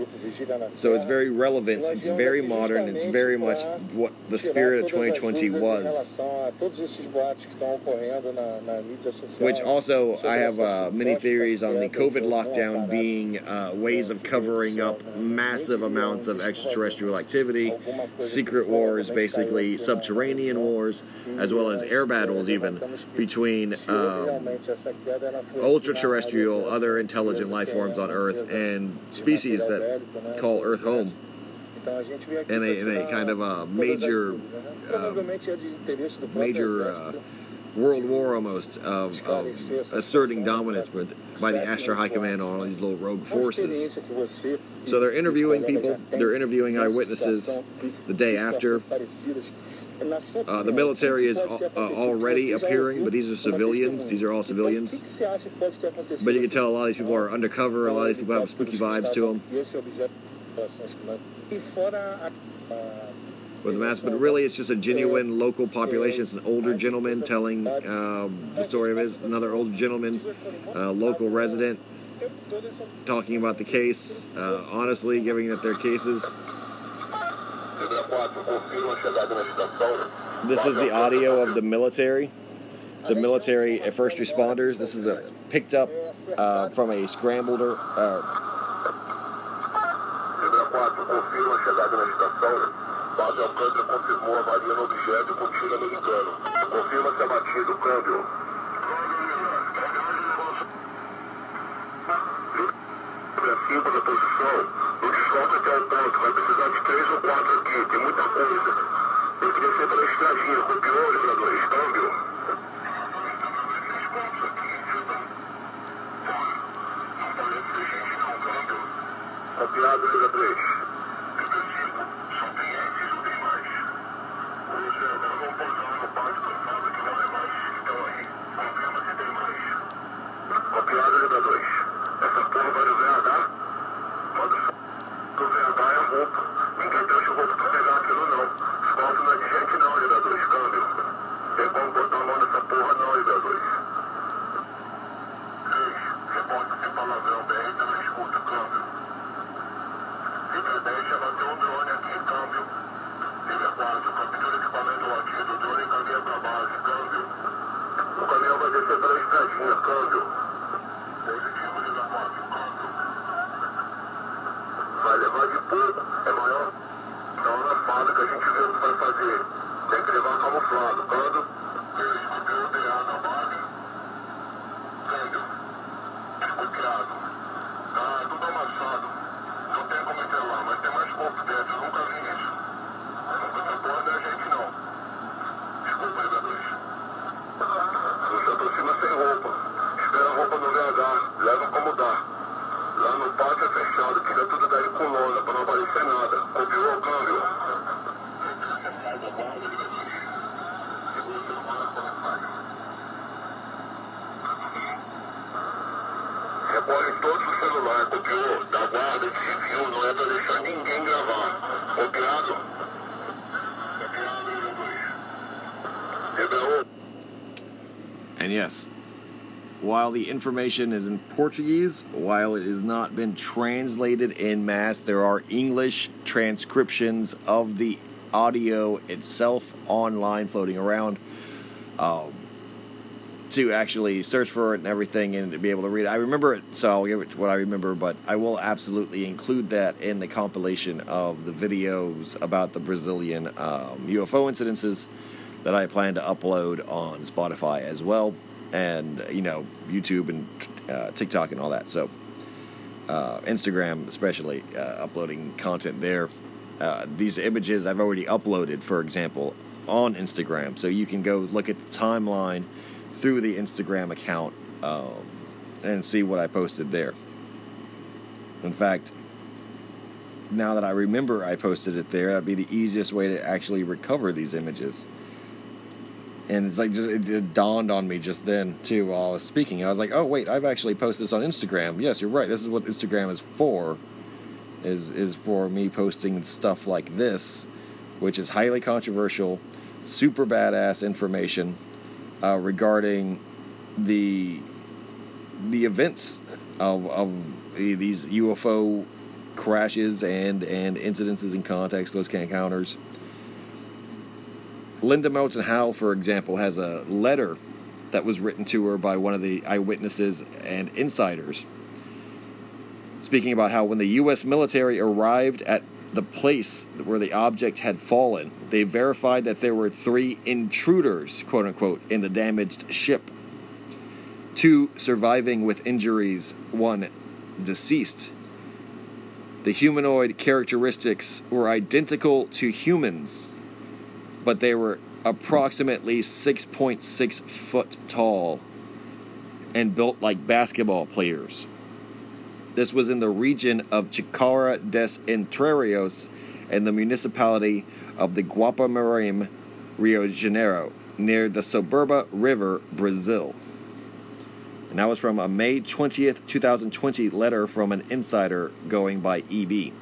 So it's very relevant, it's very modern, it's very much what the spirit of 2020 was. Which also, I have uh, many theories on the COVID lockdown being uh, ways of covering up massive amounts of extraterrestrial activity, secret wars, basically subterranean wars, as well as air battles, even between um, ultra terrestrial, other intelligent life forms on Earth, and species that call Earth home. in a- in a kind of a major, um, Major uh, world war almost of, of asserting dominance by the- by the Astro High Command on all these little rogue forces. So they're interviewing people, they're interviewing eyewitnesses the day after. Uh, the military is uh, already appearing, but these are civilians. These are all civilians. But you can tell a lot of these people are undercover. A lot of these people have spooky vibes to them with the mask. But really, it's just a genuine local population. It's an older gentleman telling um, the story of his another older gentleman, uh, local resident, talking about the case. Uh, honestly, giving that their cases. This is the audio of the military. The military first responders. This is a, picked up uh, from a scrambled uh, Tem muita coisa. Eu queria ser pela estradinha. Copiou, Libra 2. Câmbio. Copiado, Libra 3. Copiado, the information is in Portuguese, while it has not been translated in mass, there are English transcriptions of the audio itself online floating around um, to actually search for it and everything and to be able to read it. I remember it, so I'll give it what I remember, but I will absolutely include that in the compilation of the videos about the Brazilian um, UFO incidences that I plan to upload on Spotify as well, and you know YouTube and uh, TikTok and all that. So uh, Instagram, especially uh, uploading content there. Uh, these images I've already uploaded, for example, on Instagram, so you can go look at the timeline through the Instagram account um, and see what I posted there. In fact, now that I remember I posted it there, that'd be the easiest way to actually recover these images. And it's like just it, it dawned on me just then too while I was speaking. I was like, "Oh wait, I've actually posted this on Instagram." Yes, you're right. This is what Instagram is for. Is is for me posting stuff like this, which is highly controversial, super badass information uh, regarding the the events of of these UFO crashes and and incidences in context, close encounters. Linda Moulton Howe, for example, has a letter that was written to her by one of the eyewitnesses and insiders, speaking about how when the U.S. military arrived at the place where the object had fallen, they verified that there were three intruders, quote unquote, in the damaged ship. Two surviving with injuries, one deceased. The humanoid characteristics were identical to humans, but they were approximately 6.6 foot tall and built like basketball players. This was in the region of Chicara des Entrerios and the municipality of the Guapimirim, Rio de Janeiro, near the Soberba River, Brazil. And that was from a May 20th, 2020 letter from an insider going by EB.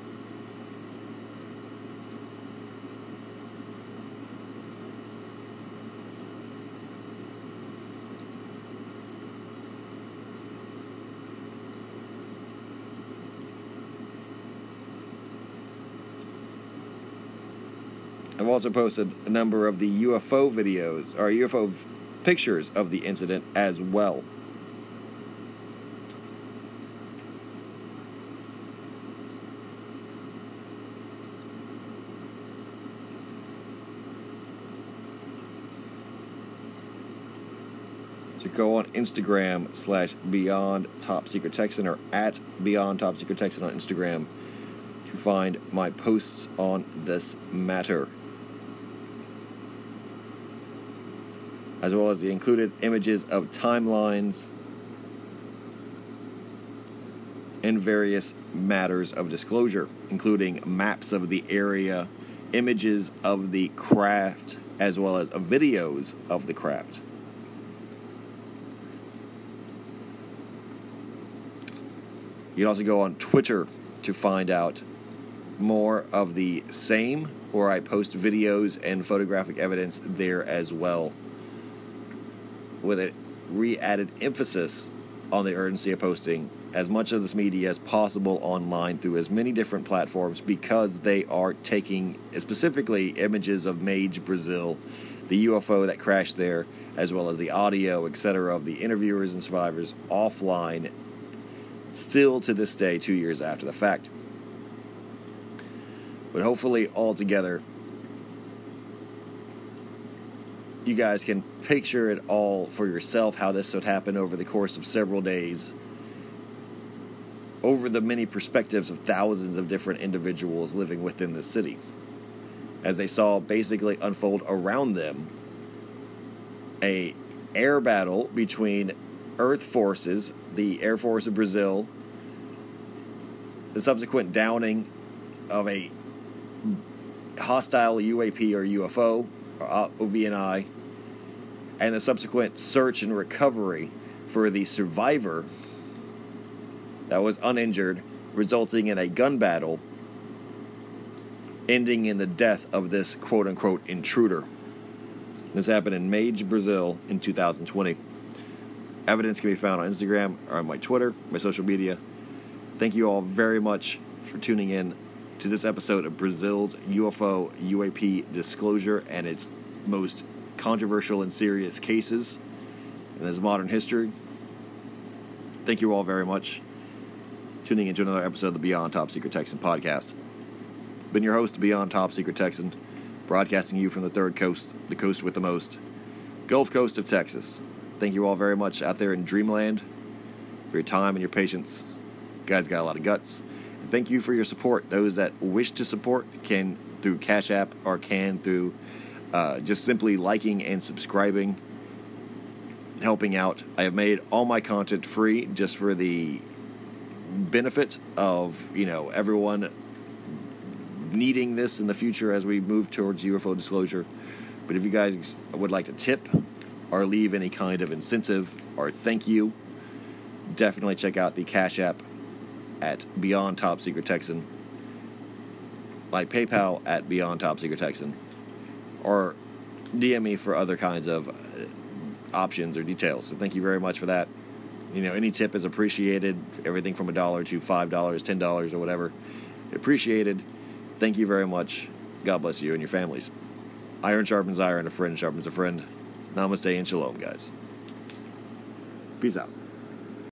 Also posted a number of the UFO videos or UFO pictures of the incident as well. So go on Instagram slash Beyond Top Secret Texan or at Beyond Top Secret Texan on Instagram to find my posts on this matter. As well as the included images of timelines and various matters of disclosure, including maps of the area, images of the craft, as well as videos of the craft. You can also go on Twitter to find out more of the same, where I post videos and photographic evidence there as well, with a re added emphasis on the urgency of posting as much of this media as possible online through as many different platforms because they are taking specifically images of Magé Brazil, the UFO that crashed there, as well as the audio, etc., of the interviewers and survivors offline still to this day, two years after the fact. But hopefully, all together, you guys can picture it all for yourself how this would happen over the course of several days, over the many perspectives of thousands of different individuals living within the city, as they saw basically unfold around them a air battle between Earth forces, the Air Force of Brazil, the subsequent downing of a hostile UAP or UFO, or OVNI, and the subsequent search and recovery for the survivor that was uninjured, resulting in a gun battle, ending in the death of this quote unquote intruder. This happened in Magé, Brazil in 2020. Evidence can be found on Instagram or on my Twitter, my social media. Thank you all very much for tuning in to this episode of Brazil's UFO UAP disclosure and its most controversial and serious cases in this modern history. Thank you all very much. Tuning into another episode of the Beyond Top Secret Texan podcast. Been your host, Beyond Top Secret Texan, broadcasting you from the third coast, the coast with the most, Gulf Coast of Texas. Thank you all very much out there in Dreamland for your time and your patience. You guys got a lot of guts. And thank you for your support. Those that wish to support can through Cash App or can through uh, just simply liking and subscribing, helping out. I have made all my content free just for the benefit of you know everyone needing this in the future as we move towards UFO disclosure. But if you guys would like to tip or leave any kind of incentive or thank you, definitely check out the Cash App at Beyond Top Secret Texan, my PayPal at Beyond Top Secret Texan, or DM me for other kinds of uh, options or details. So thank you very much for that. You know, any tip is appreciated. Everything from a dollar to five dollars, ten dollars, or whatever, appreciated. Thank you very much. God bless you and your families. Iron sharpens iron, a friend sharpens a friend. Namaste and shalom, guys. Peace out.